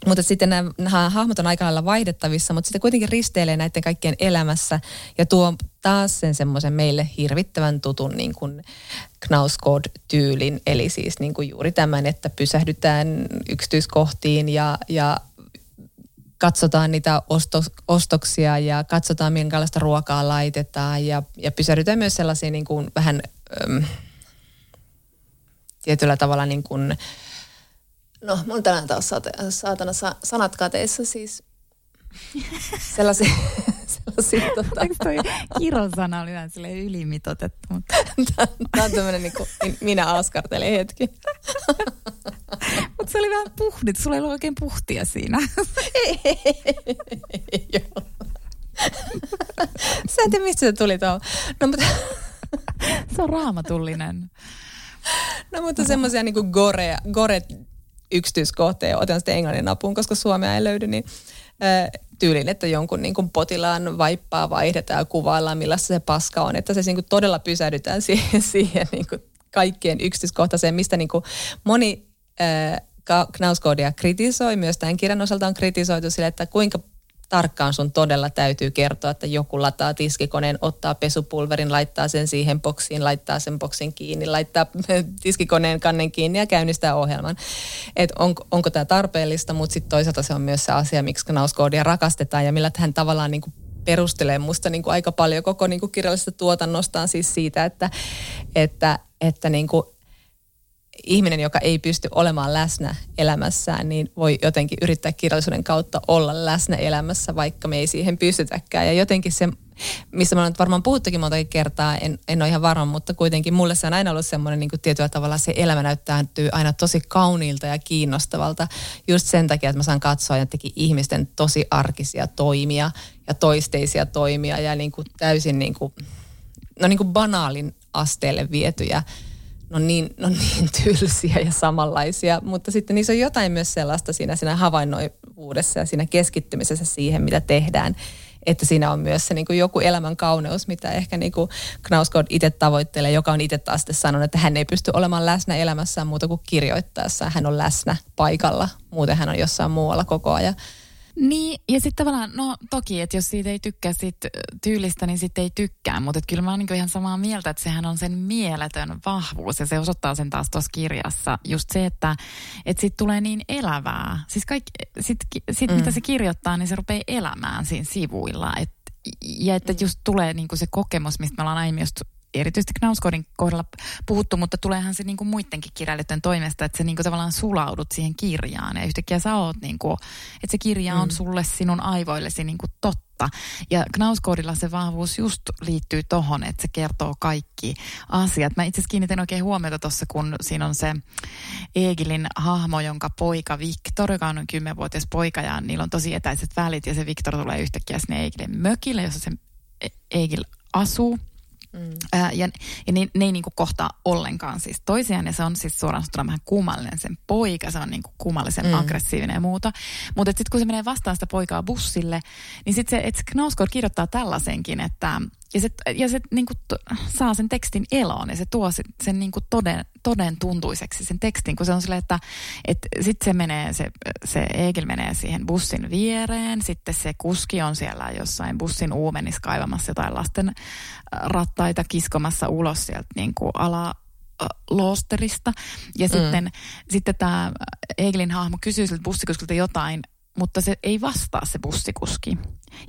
Mutta sitten nämä, nämä hahmot on aika lailla vaihdettavissa, mutta sitten kuitenkin risteilee näiden kaikkien elämässä ja tuo taas sen semmoisen meille hirvittävän tutun niin kuin Knausgård-tyylin. Eli siis niin kuin juuri tämän, että pysähdytään yksityiskohtiin ja, ja katsotaan niitä ostos, ostoksia ja katsotaan minkälaista ruokaa laitetaan ja, ja pysähdytään myös sellaisiin niin kuin vähän äm, tietyllä tavalla niin kuin, no mun tänään taas saatana sanat kateissa siis sellaisia, sellaisia tota... Eikö toi kirosana oli vähän sille ylimitotettu? Mutta... Tämä on tämmöinen niin kuin, minä askartelin hetki. Mutta se oli vähän puhdit, sulla ei ollut oikein puhtia siinä. Joo. Sä en tiedä, mistä se tuli tuo. No, mutta... se on raamatullinen. No mutta semmoisia niin kuin gore, gore yksityiskohteja, otan sitten englannin apuun, koska suomea ei löydy, niin tyylin, että jonkun niin kuin potilaan vaippaa vaihdetaan ja kuvaillaan, millaista se paska on. Että se niin kuin todella pysähdytään siihen, siihen niin kuin kaikkien yksityiskohtaiseen, mistä niin kuin moni äh, Knauskoodia kritisoi. Myös tämän kirjan osalta on kritisoitu sille, että kuinka tarkkaan sun todella täytyy kertoa, että joku lataa tiskikoneen, ottaa pesupulverin, laittaa sen siihen boksiin, laittaa sen boksin kiinni, laittaa tiskikoneen kannen kiinni ja käynnistää ohjelman. Et on, onko tämä tarpeellista, mutta sitten toisaalta se on myös se asia, miksi Knauskoodia rakastetaan ja millä hän tavallaan niin kuin perustelee musta niin kuin aika paljon koko niin kuin kirjallisesta tuotannostaan siis siitä, että, että, että niin kuin ihminen, joka ei pysty olemaan läsnä elämässään, niin voi jotenkin yrittää kirjallisuuden kautta olla läsnä elämässä, vaikka me ei siihen pystytäkään. Ja jotenkin se, missä mä olen varmaan puhuttukin monta kertaa, en, en ole ihan varma, mutta kuitenkin mulle se on aina ollut semmoinen niin tietyllä tavalla se elämä näyttäytyy aina tosi kauniilta ja kiinnostavalta just sen takia, että mä saan katsoa jotenkin ihmisten tosi arkisia toimia ja toisteisia toimia ja niin kuin täysin niin kuin, no niin kuin banaalin asteelle vietyjä no niin, no niin tylsiä ja samanlaisia, mutta sitten niissä on jotain myös sellaista siinä, siinä havainnoivuudessa ja siinä keskittymisessä siihen, mitä tehdään, että siinä on myös se niin kuin joku elämän kauneus, mitä ehkä niin kuin Knausgård itse tavoittelee, joka on itse taas sitten sanonut, että hän ei pysty olemaan läsnä elämässään muuta kuin kirjoittaessaan. Hän on läsnä paikalla, muuten hän on jossain muualla koko ajan. Niin, ja sitten tavallaan, no toki, että jos siitä ei tykkää siitä tyylistä, niin sitten ei tykkää, mutta kyllä mä oon niin ihan samaa mieltä, että sehän on sen mieletön vahvuus, ja se osoittaa sen taas tuossa kirjassa, just se, että, että siitä tulee niin elävää. Siis kaikki, sit, sit mm. mitä se kirjoittaa, niin se rupeaa elämään siinä sivuilla, et, ja että just tulee niin se kokemus, mistä me ollaan aiemmin just erityisesti Knausgårdin kohdalla puhuttu, mutta tuleehan se niin kuin muidenkin kirjailijoiden toimesta, että sä niin kuin tavallaan sulaudut siihen kirjaan ja yhtäkkiä sä oot niin kuin, että se kirja on mm. sulle sinun aivoillesi niin kuin totta. Ja Knausgårdilla se vahvuus just liittyy tohon, että se kertoo kaikki asiat. Mä itse asiassa kiinnitin oikein huomiota tuossa, kun siinä on se Egilin hahmo, jonka poika Viktor, joka on kymmenvuotias poika ja niillä on tosi etäiset välit ja se Viktor tulee yhtäkkiä sinne Egilin mökille, jossa se Egil asuu. Mm. Ää, ja ja ne, ne ei niinku kohtaa ollenkaan siis toisiaan ja se on siis suoraan sanottuna vähän kummallinen sen poika, se on niinku kummallisen mm. aggressiivinen ja muuta. Mutta sitten kun se menee vastaan sitä poikaa bussille, niin sitten se, että Knausgård kirjoittaa tällaisenkin, että ja se, ja se niin kuin, saa sen tekstin eloon ja se tuo sen, sen niin kuin toden, toden tuntuiseksi sen tekstin, kun se on silleen, että et sitten se menee, se, se Egil menee siihen bussin viereen, sitten se kuski on siellä jossain bussin uumenissa kaivamassa jotain lasten äh, rattaita kiskomassa ulos sieltä niin kuin ala, äh, loosterista. Ja mm. sitten, sitten tämä Egilin hahmo kysyy siltä bussikuskilta jotain, mutta se ei vastaa se bussikuski.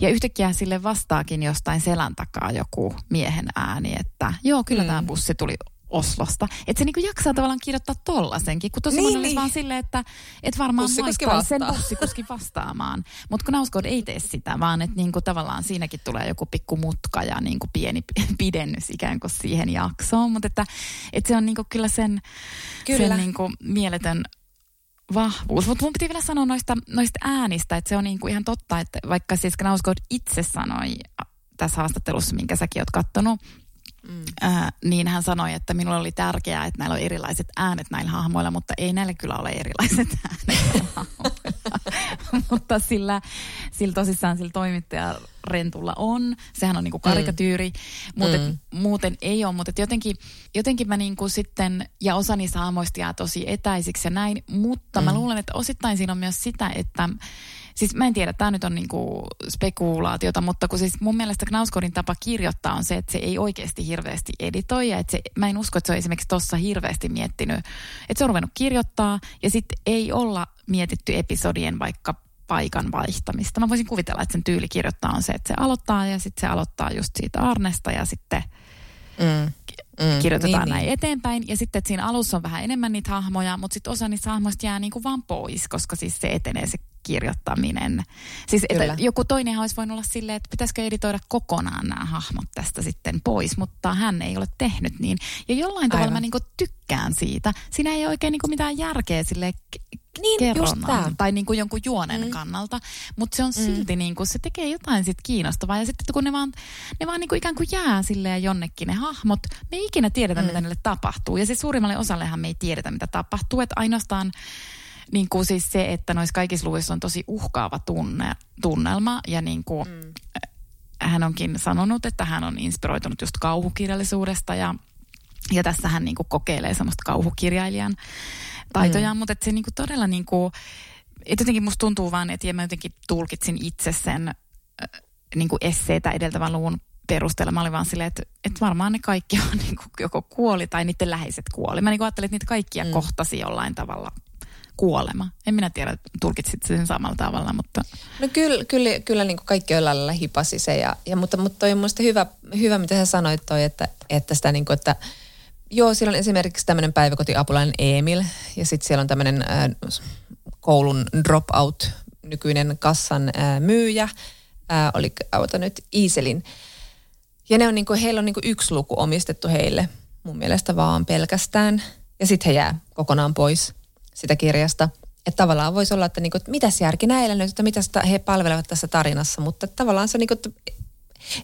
Ja yhtäkkiä sille vastaakin jostain selän takaa joku miehen ääni, että joo, kyllä mm. tämä bussi tuli Oslosta. Että se niinku jaksaa tavallaan kirjoittaa tollasenkin, kun tosi Niin, niin, niin. vaan silleen, että et varmaan maistaisi sen vastaa. bussikuski vastaamaan. Mutta kun Nauskod ei tee sitä, vaan että niinku tavallaan siinäkin tulee joku pikku mutka ja niinku pieni pidennys ikään kuin siihen jaksoon. Mutta että, että se on niinku kyllä sen, Kyllä. sen niinku mieletön vahvuus. Mutta mun piti vielä sanoa noista, noista äänistä, että se on niinku ihan totta, että vaikka siis Knausgård itse sanoi äh, tässä haastattelussa, minkä säkin oot kattonut, mm. ää, niin hän sanoi, että minulle oli tärkeää, että näillä on erilaiset äänet näillä hahmoilla, mutta ei näillä kyllä ole erilaiset äänet. mutta sillä, sillä tosissaan sillä toimittaja Rentulla on. Sehän on niinku karikatyyri, mm. mutta Mm. muuten ei ole. Mutta jotenkin, jotenkin mä niinku sitten, ja osa niistä hahmoista jää tosi etäisiksi ja näin, mutta mm. mä luulen, että osittain siinä on myös sitä, että Siis mä en tiedä, tämä nyt on niinku spekulaatiota, mutta kun siis mun mielestä Knausgårdin tapa kirjoittaa on se, että se ei oikeasti hirveästi editoi. Ja että se, mä en usko, että se on esimerkiksi tuossa hirveästi miettinyt, että se on ruvennut kirjoittaa ja sitten ei olla mietitty episodien vaikka paikan vaihtamista. Mä voisin kuvitella, että sen tyyli kirjoittaa on se, että se aloittaa ja sitten se aloittaa just siitä Arnesta ja sitten Mm. Mm. kirjoitetaan niin, näin Niin. eteenpäin. Ja sitten, että siinä alussa on vähän enemmän niitä hahmoja, mutta sitten osa niistä hahmoista jää niinku vaan pois, koska siis se etenee se kirjoittaminen. Siis että joku toinenhan olisi voinut olla silleen, että pitäisikö editoida kokonaan nämä hahmot tästä sitten pois, mutta hän ei ole tehnyt niin. Ja jollain tavalla Aivan. mä niinku tykkään siitä. Siinä ei ole oikein niinku mitään järkeä sille Niin, just kerronnan tää. tai niinku jonkun juonen Mm. mm. kannalta, mutta se on silti niinku, se tekee jotain sit kiinnostavaa ja sitten kun ne vaan, ne vaan niinku ikään kuin jää silleen jonnekin ne hahmot, me ei ikinä tiedetä mm. mitä niille tapahtuu ja siis suurimmalle osallehan me ei tiedetä mitä tapahtuu, että ainoastaan niin kuin siis se, että noissa kaikissa luvuissa on tosi uhkaava tunne, tunnelma ja niin kuin, mm. hän onkin sanonut, että hän on inspiroitunut just kauhukirjallisuudesta ja, ja tässä hän niin kuin kokeilee semmoista kauhukirjailijan taitoja, mm. mutta että se niin kuin todella niin kuin, että jotenkin musta tuntuu vaan, että mä jotenkin tulkitsin itse sen äh, niin kuin esseitä edeltävän luvun perusteella. Mä olin vaan silleen, että, että varmaan ne kaikki on niin kuin joko kuoli tai niiden läheiset kuoli. Mä niin kuin ajattelin, että niitä kaikkia mm. kohtasi jollain tavalla kuolema. En minä tiedä, tulkitsit sen samalla tavalla, mutta... No kyllä, kyllä, kyllä niin kuin kaikki jollain lailla hipasi se. Ja, ja, mutta, mutta toi on hyvä, hyvä, mitä sä sanoit toi, että, että sitä niin kuin, että joo, siellä on esimerkiksi tämmöinen päiväkotiapulainen Emil ja sitten siellä on tämmöinen äh, koulun dropout, nykyinen kassan äh, myyjä, äh, oli auta nyt Iiselin. Ja ne on niin kuin, heillä on niin kuin yksi luku omistettu heille, mun mielestä vaan pelkästään. Ja sitten he jää kokonaan pois sitä kirjasta. Että tavallaan voisi olla, että, niinku, että mitäs järki näillä nyt, että mitä he palvelevat tässä tarinassa. Mutta tavallaan se on niinku,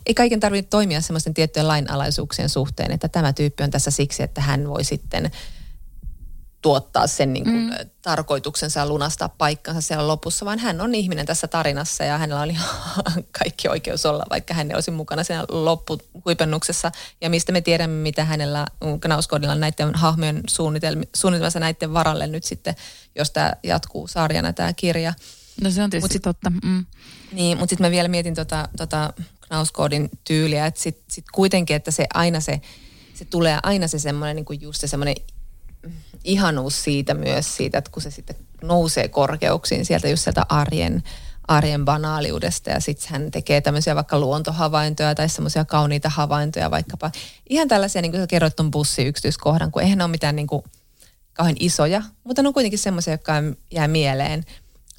ei kaiken tarvitse toimia semmoisten tiettyjen lainalaisuuksien suhteen, että tämä tyyppi on tässä siksi, että hän voi sitten tuottaa sen niin kuin, mm. tarkoituksensa ja lunastaa paikkansa siellä lopussa, vaan hän on ihminen tässä tarinassa ja hänellä ihan kaikki oikeus olla, vaikka hän ei olisi mukana siinä loppuhuipennuksessa. Ja mistä me tiedämme, mitä hänellä Knauskodilla näiden hahmojen suunnitelmassa näiden varalle nyt sitten, jos tämä jatkuu sarjana tämä kirja. No se on tietysti sit- totta. Mm. Niin, mutta sitten mä vielä mietin tota, tota Knauskodin tyyliä, että sitten sit kuitenkin, että se aina se, se tulee aina se semmoinen niin just se semmoinen ihanuus siitä myös siitä, että kun se sitten nousee korkeuksiin sieltä just sieltä arjen, arjen banaaliudesta ja sitten hän tekee tämmöisiä vaikka luontohavaintoja tai semmoisia kauniita havaintoja vaikkapa. Ihan tällaisia, niin kuin sä kerroit ton bussi yksityiskohdan, kun eihän ne ole mitään niin kuin kauhean isoja, mutta ne on kuitenkin semmoisia, jotka jää mieleen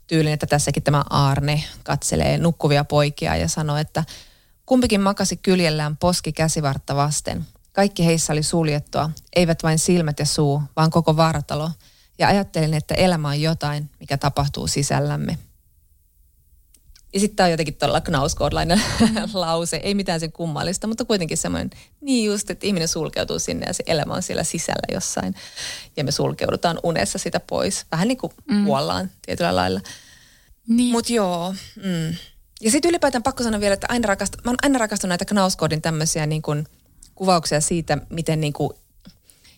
tyylin, että tässäkin tämä Arne katselee nukkuvia poikia ja sanoo, että kumpikin makasi kyljellään poski käsivartta vasten. Kaikki heissä oli suljettua, eivät vain silmät ja suu, vaan koko vartalo. Ja ajattelin, että elämä on jotain, mikä tapahtuu sisällämme. Ja sitten tämä on jotenkin todella knauskoodlainen lause. Ei mitään sen kummallista, mutta kuitenkin semmoinen, niin just, että ihminen sulkeutuu sinne ja se elämä on siellä sisällä jossain. Ja me sulkeudutaan unessa sitä pois. Vähän niin kuin mm. kuollaan tietyllä lailla. Niin. Mutta joo. Mm. Ja sitten ylipäätään pakko sanoa vielä, että aina rakastu, mä oon aina rakastanut näitä Knauskoodin tämmöisiä niin kuin kuvauksia siitä, miten niin kuin,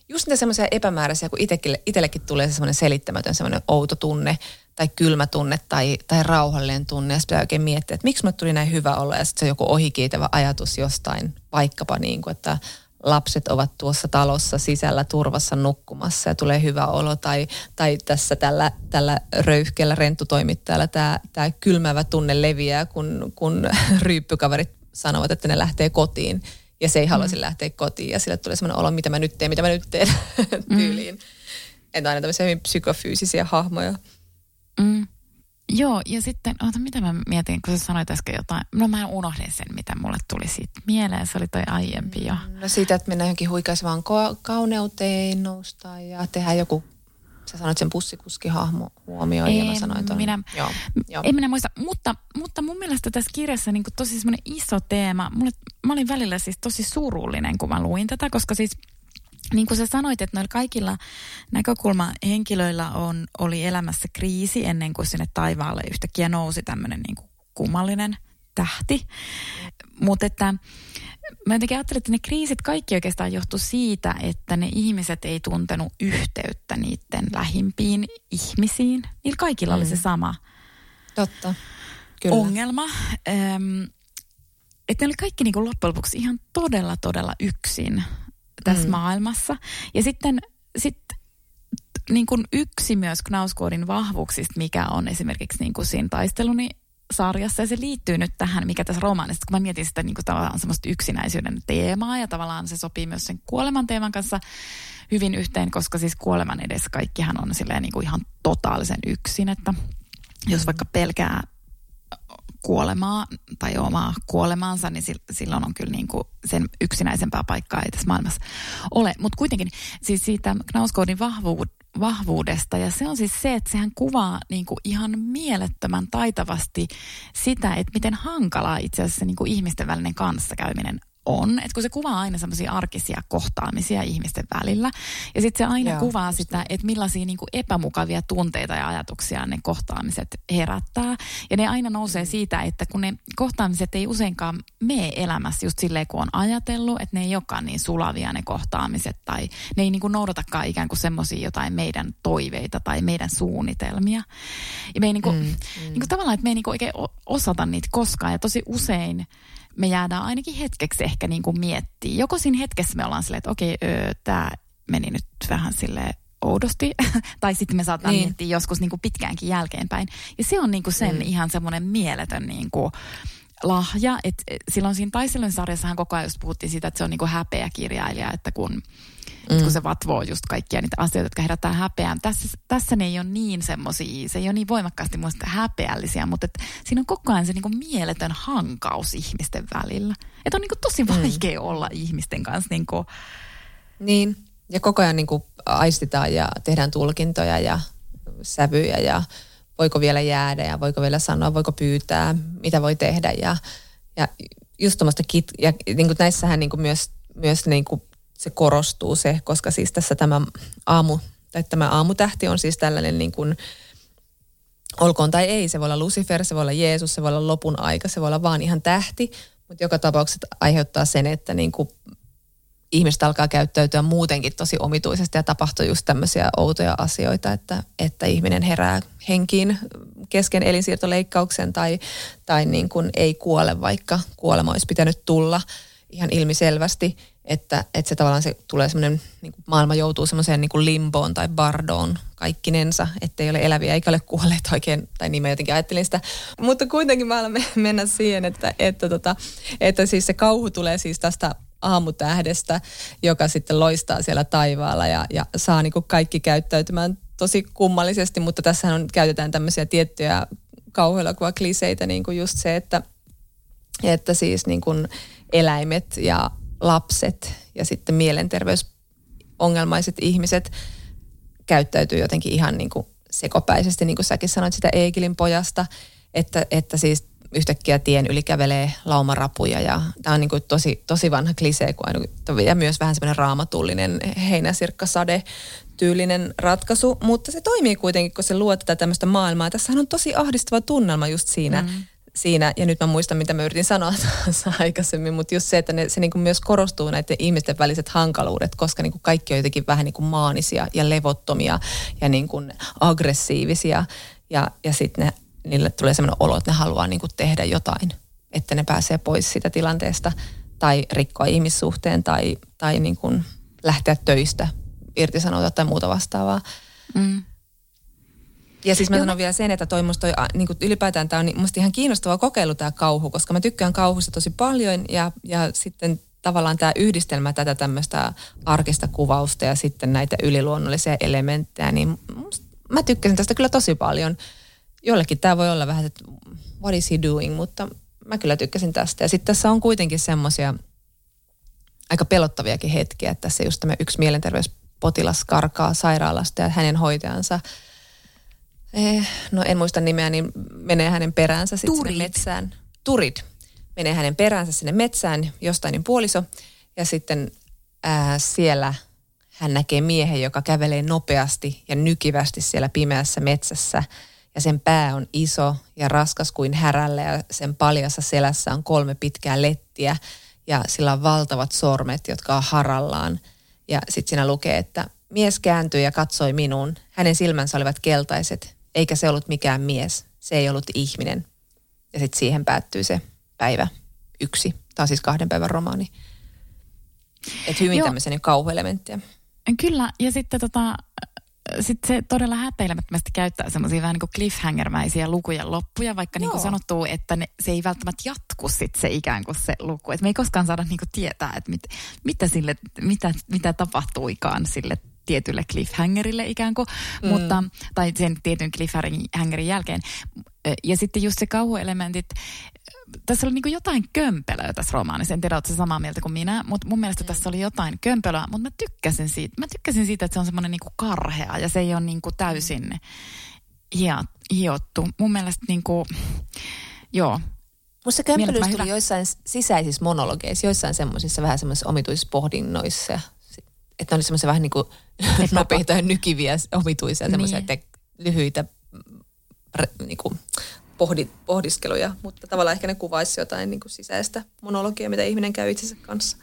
just niitä semmoisia epämääräisiä, kun itsellekin tulee se semmoinen selittämätön semmoinen outo tunne tai kylmä tunne tai, tai rauhallinen tunne. Ja sitten oikein miettiä, että miksi mulle tuli näin hyvä olla ja sitten se on joku ohikiitävä ajatus jostain, vaikkapa niin kuin, että lapset ovat tuossa talossa sisällä turvassa nukkumassa ja tulee hyvä olo. Tai, tai tässä tällä, tällä röyhkeällä rentutoimittajalla tämä, tämä kylmävä tunne leviää, kun, kun ryyppykaverit sanovat, että ne lähtee kotiin. ja se ei haluaisi mm. lähteä kotiin ja sille tulee semmoinen olo, mitä mä nyt teen, mitä mä nyt teen mm. tyyliin. Että aina tämmöisiä hyvin psykofyysisiä hahmoja. Mm. Joo, ja sitten, oota, mitä mä mietin, kun sä sanoit äsken jotain. No mä unohdin sen, mitä mulle tuli siitä mieleen. Se oli toi aiempi jo. Mm, no siitä, että mennään johonkin huikaisevaan ko- kauneuteen nousta ja tehdä joku Sä sanoit sen pussikuskihahmo huomioon ei, ja mä sanoin ton. Minä, joo, joo. En minä muista, mutta, mutta mun mielestä tässä kirjassa niin tosi semmoinen iso teema. Mulle, mä olin välillä siis tosi surullinen, kun mä luin tätä, koska siis niin kuin sä sanoit, että noilla kaikilla näkökulmahenkilöillä on, oli elämässä kriisi ennen kuin sinne taivaalle yhtäkkiä nousi tämmöinen niin kuin kummallinen tähti. Mutta että mä jotenkin ajattelin, että ne kriisit kaikki oikeastaan johtu siitä, että ne ihmiset ei tuntenut yhteyttä niiden lähimpiin ihmisiin. Niillä kaikilla mm. oli se mm. sama Totta. Kyllä. ongelma. Ähm, että ne oli kaikki niin kuin loppujen lopuksi ihan todella, todella yksin tässä mm. maailmassa. Ja sitten sit, niin kuin yksi myös Knauskoodin vahvuuksista, mikä on esimerkiksi niin kuin siinä taisteluni sarjassa ja se liittyy nyt tähän, mikä tässä romaanissa, kun mä mietin sitä niin kuin tavallaan semmoista yksinäisyyden teemaa ja tavallaan se sopii myös sen kuoleman teeman kanssa hyvin yhteen, koska siis kuoleman edessä kaikkihan on silleen niin kuin ihan totaalisen yksin, että jos vaikka pelkää kuolemaa tai omaa kuolemaansa, niin silloin on kyllä niin kuin sen yksinäisempää paikkaa ei tässä maailmassa ole. Mutta kuitenkin siis siitä Knauskoodin vahvuud, vahvuudesta ja se on siis se, että sehän kuvaa niin kuin ihan mielettömän taitavasti sitä, että miten hankalaa itse asiassa niin kuin ihmisten välinen kanssakäyminen on. Että kun se kuvaa aina semmoisia arkisia kohtaamisia ihmisten välillä. Ja sitten se aina Joo, kuvaa sitä, että millaisia niin kuin epämukavia tunteita ja ajatuksia ne kohtaamiset herättää. Ja ne aina nousee mm. siitä, että kun ne kohtaamiset ei useinkaan mene elämässä just silleen, kun on ajatellut, että ne ei olekaan niin sulavia ne kohtaamiset. Tai ne ei niin kuin noudatakaan ikään kuin semmoisia jotain meidän toiveita tai meidän suunnitelmia. Ja me ei niin kuin, mm, mm. Niin kuin tavallaan, että me ei niin kuin oikein osata niitä koskaan. Ja tosi usein me jäädään ainakin hetkeksi ehkä niin kuin miettiä. Joko siinä hetkessä me ollaan silleen, että okei, tämä meni nyt vähän sille oudosti, tai sitten me saattaa niin. miettiä joskus niin kuin pitkäänkin jälkeenpäin. Ja se on niin kuin sen mm. ihan semmoinen mieletön niin kuin lahja, että silloin siinä taistelun sarjassahan koko ajan just puhuttiin siitä, että se on niin kuin häpeä kirjailija, että kun Mm. kun se vatvoo just kaikkia niitä asioita, jotka herättää häpeää. Tässä, tässä ne ei ole niin semmoisia, se ei ole niin voimakkaasti muista häpeällisiä, mutta et siinä on koko ajan se niinku mieletön hankaus ihmisten välillä. Että on niinku tosi mm. vaikea mm. olla ihmisten kanssa. Niinku. Niin, ja koko ajan niinku aistitaan ja tehdään tulkintoja ja sävyjä ja voiko vielä jäädä ja voiko vielä sanoa, voiko pyytää, mitä voi tehdä. Ja, ja just tuommoista kit, ja niin kuin näissähän niin kuin myös, myös niin kuin se korostuu se, koska siis tässä tämä aamu, tai tämä aamutähti on siis tällainen niin kuin, olkoon tai ei, se voi olla Lucifer, se voi olla Jeesus, se voi olla lopun aika, se voi olla vaan ihan tähti, mutta joka tapauksessa aiheuttaa sen, että niin kuin ihmiset alkaa käyttäytyä muutenkin tosi omituisesti ja tapahtuu just tämmöisiä outoja asioita, että, että ihminen herää henkiin kesken elinsiirtoleikkauksen tai, tai niin kuin ei kuole, vaikka kuolema olisi pitänyt tulla ihan ilmiselvästi että, että se tavallaan se tulee semmoinen, niin maailma joutuu semmoiseen niin limboon tai bardoon kaikkinensa, ettei ole eläviä eikä ole kuolleet oikein, tai niin mä jotenkin ajattelin sitä. Mutta kuitenkin mä alan mennä siihen, että, että, tota, että siis se kauhu tulee siis tästä aamutähdestä, joka sitten loistaa siellä taivaalla ja, ja saa niin kuin kaikki käyttäytymään tosi kummallisesti, mutta tässä on, käytetään tämmöisiä tiettyjä kauhuelokuva kliseitä, niin kuin just se, että, että siis niin kuin eläimet ja lapset ja sitten mielenterveysongelmaiset ihmiset käyttäytyy jotenkin ihan niin kuin sekopäisesti, niin kuin säkin sanoit sitä Eikilin pojasta, että, että siis yhtäkkiä tien yli kävelee laumarapuja ja tämä on niin kuin tosi, tosi vanha klisee ja myös vähän semmoinen raamatullinen heinäsirkkasade tyylinen ratkaisu, mutta se toimii kuitenkin, kun se luo tätä tämmöistä maailmaa. Tässähän on tosi ahdistava tunnelma just siinä, mm siinä, ja nyt mä muistan, mitä mä yritin sanoa aikaisemmin, mutta just se, että ne, se niin kuin myös korostuu näiden ihmisten väliset hankaluudet, koska niin kuin kaikki on jotenkin vähän niin kuin maanisia ja levottomia ja niin kuin aggressiivisia, ja, ja sitten niille tulee sellainen olo, että ne haluaa niin kuin tehdä jotain, että ne pääsee pois siitä tilanteesta tai rikkoa ihmissuhteen tai, tai niin kuin lähteä töistä, irtisanoutua tai muuta vastaavaa. Mm. Ja siis mä sanon vielä sen, että toi musta toi, niin kuin ylipäätään tämä on musta ihan kiinnostava kokeilu tämä kauhu, koska mä tykkään kauhusta tosi paljon ja, ja sitten tavallaan tämä yhdistelmä tätä tämmöistä arkista kuvausta ja sitten näitä yliluonnollisia elementtejä, niin mä tykkäsin tästä kyllä tosi paljon. Jollekin tämä voi olla vähän, että what is he doing, mutta mä kyllä tykkäsin tästä. Ja sitten tässä on kuitenkin semmoisia aika pelottaviakin hetkiä, että tässä just tämä yksi mielenterveyspotilas karkaa sairaalasta ja hänen hoitajansa – eh, no en muista nimeä, niin menee hänen peräänsä sitten sinne metsään. Turid. Menee hänen peräänsä sinne metsään, jostain niin puoliso. Ja sitten ää, siellä hän näkee miehen, joka kävelee nopeasti ja nykivästi siellä pimeässä metsässä. Ja sen pää on iso ja raskas kuin härällä ja sen paljassa selässä on kolme pitkää lettiä. Ja sillä on valtavat sormet, jotka on harallaan. Ja sitten siinä lukee, että mies kääntyi ja katsoi minuun. Hänen silmänsä olivat keltaiset eikä se ollut mikään mies. Se ei ollut ihminen. Ja sitten siihen päättyy se päivä yksi. Tämä on siis kahden päivän romaani. Että hyvin Joo. tämmöisen kauhuelementtiä. Kyllä, ja sitten tota, sit se todella häpeilemättömästi käyttää semmoisia vähän niin kuin cliffhanger-mäisiä lukujen loppuja, vaikka niin kuin sanottuu, että ne, se ei välttämättä jatku sit se ikään kuin se luku. Et me ei koskaan saada niin kuin tietää, että mit, mitä, sille, mitä, mitä tapahtuikaan sille tietylle cliffhangerille ikään kuin, mm. mutta, tai sen tietyn cliffhangerin jälkeen. Ja sitten just se kauhuelementit, tässä oli niin jotain kömpelöä tässä romaanissa. En tiedä, oletko samaa mieltä kuin minä, mutta mun mielestä mm. tässä oli jotain kömpelöä, mutta mä tykkäsin siitä. Mä tykkäsin siitä, että se on semmoinen niin karhea ja se ei ole niin täysin hiottu. Mun mielestä niin kuin, joo, Musta kömpelyys tuli joissain sisäisissä monologeissa, joissain semmoisissa vähän semmoisissa omituisissa pohdinnoissa että ne oli semmoisia vähän niin kuin nopeita ja nykiviä, omituisia, semmoisia niin. lyhyitä niin kuin pohdi, pohdiskeluja, mutta tavallaan ehkä ne kuvaisi jotain niin kuin sisäistä monologia, mitä ihminen käy itsensä kanssa.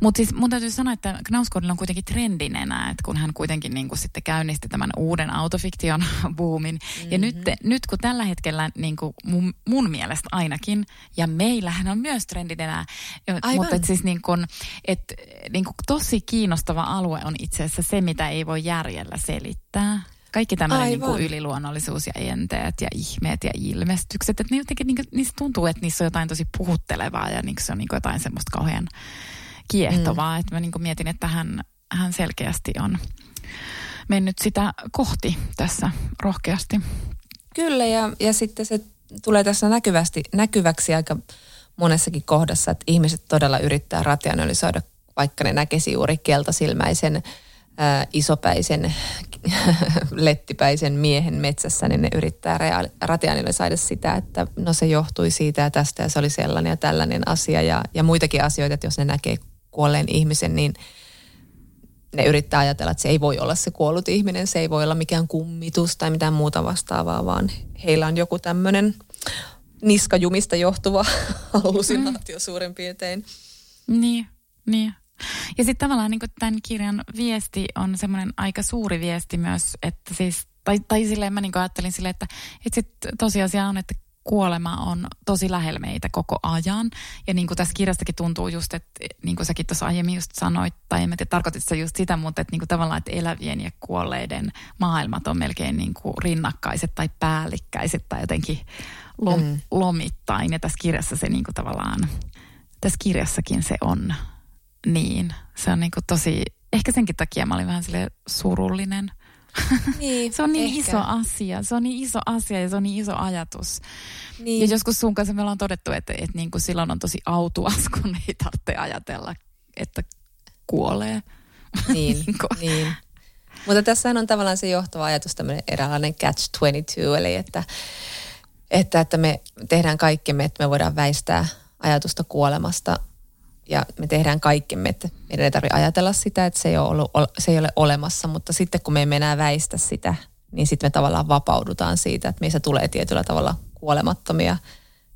Mutta siis mun täytyy sanoa, että Knausgårdilla on kuitenkin trendin enää, että kun hän kuitenkin niin sitten käynnisti tämän uuden autofiktion buumin. Mm-hmm. Ja nyt, nyt kun tällä hetkellä niin kuin mun, mun mielestä ainakin, ja meillähän on myös trendin enää, mutta et siis niin kuin, et, niin kuin tosi kiinnostava alue on itse asiassa se, mitä ei voi järjellä selittää. Kaikki tämmöinen niin kuin yliluonnollisuus ja enteet ja ihmeet ja ilmestykset, että ne jotenkin, niin kuin, niistä tuntuu, että niissä on jotain tosi puhuttelevaa ja niin se on niin kuin jotain semmoista kauhean kiehtovaa. Mm. Että mä niin kuin mietin, että hän, hän selkeästi on mennyt sitä kohti tässä rohkeasti. Kyllä ja, ja sitten se tulee tässä näkyvästi, näkyväksi aika monessakin kohdassa, että ihmiset todella yrittää rationalisoida, vaikka ne näkisi juuri keltasilmäisen, ää, isopäisen, lettipäisen miehen metsässä, niin ne yrittää rationalisoida sitä, että no se johtui siitä ja tästä ja se oli sellainen ja tällainen asia ja, ja muitakin asioita, että jos ne näkee kuolleen ihmisen, niin ne yrittää ajatella, että se ei voi olla se kuollut ihminen, se ei voi olla mikään kummitus tai mitään muuta vastaavaa, vaan heillä on joku tämmöinen niskajumista johtuva hallusinaatio mm. suurin piirtein. Niin, niin. Ja sitten tavallaan niin tämän kirjan viesti on semmoinen aika suuri viesti myös, että siis, tai, tai silleen mä niin ajattelin silleen, että, että sit tosiasia on, että kuolema on tosi lähellä meitä koko ajan. Ja niin kuin tässä kirjastakin tuntuu just, että niin kuin säkin tuossa aiemmin just sanoit, tai en tiedä tarkoitit sä just sitä, mutta että niin kuin tavallaan, että elävien ja kuolleiden maailmat on melkein niin kuin rinnakkaiset tai päällikkäiset tai jotenkin lom, mm. lomittain. Ja tässä kirjassa se niin kuin tavallaan, tässä kirjassakin se on niin. Se on niin kuin tosi, ehkä senkin takia mä olin vähän sille surullinen – niin, se on niin ehkä. iso asia. Se on niin iso asia ja se on niin iso ajatus. Niin. Ja joskus sun kanssa me ollaan todettu, että, että niin kuin silloin on tosi autuas, kun ei tarvitse ajatella, että kuolee. Niin, niin. Mutta tässä on tavallaan se johtava ajatus, tämmöinen eräänlainen catch-22, eli että, että, että me tehdään kaikkemme, että me voidaan väistää ajatusta kuolemasta – ja me tehdään kaikkemme, että meidän ei tarvitse ajatella sitä, että se ei, ole ollut, se ei ole olemassa, mutta sitten kun me emme enää väistä sitä, niin sitten me tavallaan vapaudutaan siitä, että meissä tulee tietyllä tavalla kuolemattomia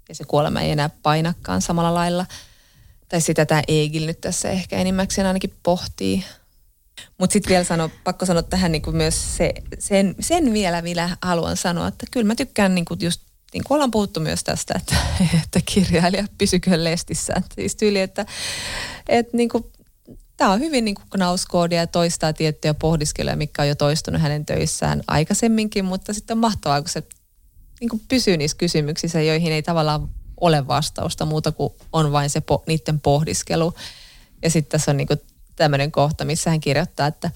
ja se kuolema ei enää painakkaan samalla lailla. Tai sitä tämä Egil nyt tässä ehkä enimmäkseen ainakin pohtii. Mutta sitten vielä sano, pakko sanoa tähän niinku myös se, sen, sen vielä, vielä haluan sanoa, että kyllä mä tykkään niinku just niin kuin ollaan puhuttu myös tästä, että, että kirjailija pysyköön lestissään. Siis tyyli, että, että niin kuin, tämä on hyvin niin kuin knauskoodia ja toistaa tiettyjä pohdiskeluja, mikä on jo toistunut hänen töissään aikaisemminkin, mutta sitten on mahtavaa, kun se niin kuin pysyy niissä kysymyksissä, joihin ei tavallaan ole vastausta muuta kuin on vain se po, niiden pohdiskelu. Ja sitten tässä on niinku tämmöinen kohta, missä hän kirjoittaa, että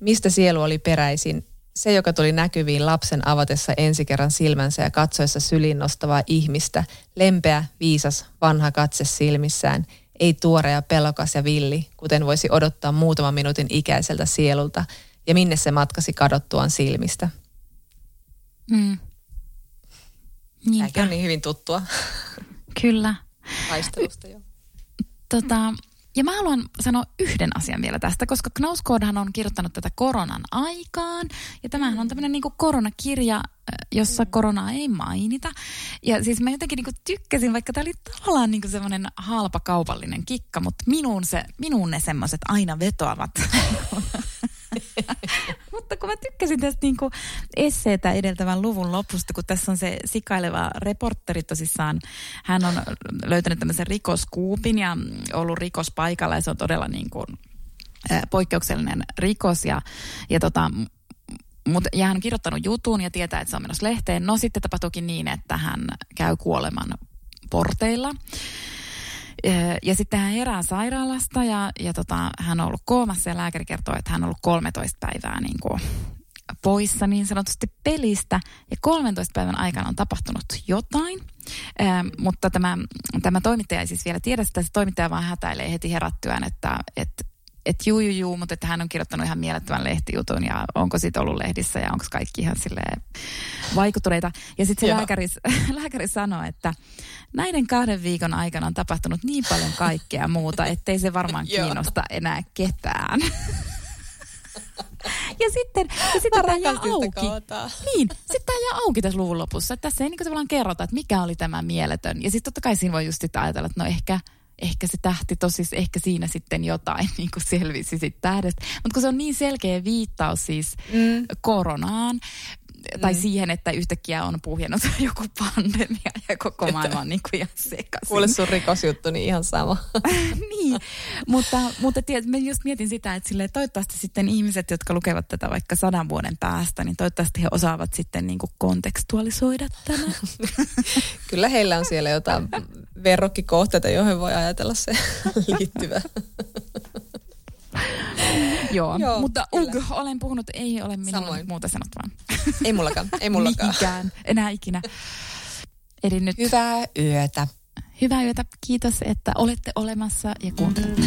mistä sielu oli peräisin, se, joka tuli näkyviin lapsen avatessa ensi kerran silmänsä ja katsoessa syliin nostavaa ihmistä, lempeä, viisas, vanha katse silmissään, ei tuore ja pelokas ja villi, kuten voisi odottaa muutaman minuutin ikäiseltä sielulta, ja minne se matkasi kadottuaan silmistä. Mm. Tämäkin on niin hyvin tuttua. Kyllä. Taistelusta jo. Tota, ja mä haluan sanoa yhden asian vielä tästä, koska Knauskoodhan on kirjoittanut tätä koronan aikaan. Ja tämähän on tämmöinen niin koronakirja, jossa koronaa ei mainita. Ja siis mä jotenkin niin tykkäsin, vaikka tämä oli tavallaan niin semmoinen halpa kaupallinen kikka, mutta minuun, se, minuun ne semmoiset aina vetoavat Mutta kun mä tykkäsin tästä niin kuin esseetä edeltävän luvun lopusta, kun tässä on se sikaileva reporteri tosissaan, hän on löytänyt tämmöisen rikoskuupin ja ollut rikospaikalla ja se on todella niin kuin, poikkeuksellinen rikos ja, ja tota, mutta ja hän on kirjoittanut jutun ja tietää, että se on menossa lehteen. No sitten tapahtuukin niin, että hän käy kuoleman porteilla. Ja sitten hän herää sairaalasta ja, ja tota, hän on ollut koomassa ja lääkäri kertoo, että hän on ollut 13 päivää niin kuin poissa niin sanotusti pelistä ja 13 päivän aikana on tapahtunut jotain. Ähm, mutta tämä, tämä toimittaja ei siis vielä tiedä sitä, se toimittaja vaan hätäilee heti herättyään, että, että että juu, juu, juu, mutta että hän on kirjoittanut ihan mielettömän lehtijutun ja onko siitä ollut lehdissä ja onko kaikki ihan silleen vaikuttuneita. Ja sitten se lääkäri, lääkäri sanoi, että näiden kahden viikon aikana on tapahtunut niin paljon kaikkea muuta, ettei se varmaan kiinnosta enää ketään. Ja sitten, ja sitten tämä jää auki. Niin, sitten tämä jää auki tässä luvun lopussa. Että tässä ei niin tavallaan kerrota, että mikä oli tämä mieletön. Ja sitten totta kai siinä voi just ajatella, että no ehkä – ehkä se tähti tosis, ehkä siinä sitten jotain niin kuin selvisi sitten tähdestä. Mutta kun se on niin selkeä viittaus siis mm. koronaan, tai mm. siihen, että yhtäkkiä on puhjennut joku pandemia ja koko maailma on niin kuin ihan sekaisin. Kuule sun rikosjuttu, niin ihan sama. niin, mutta, mutta tiedät, mä just mietin sitä, että sille, toivottavasti sitten ihmiset, jotka lukevat tätä vaikka sadan vuoden päästä, niin toivottavasti he osaavat sitten niin kuin kontekstualisoida tämän. Kyllä heillä on siellä jotain verrokkikohteita, joihin voi ajatella se liittyvä. Joo, Joo mutta ug, olen puhunut, ei ole minulla Samoin. muuta sanottavaa. Ei mullakaan, ei mullakaan. Mikään, enää ikinä. Eli nyt... Hyvää yötä. Hyvää yötä. Kiitos, että olette olemassa ja kuuntelette.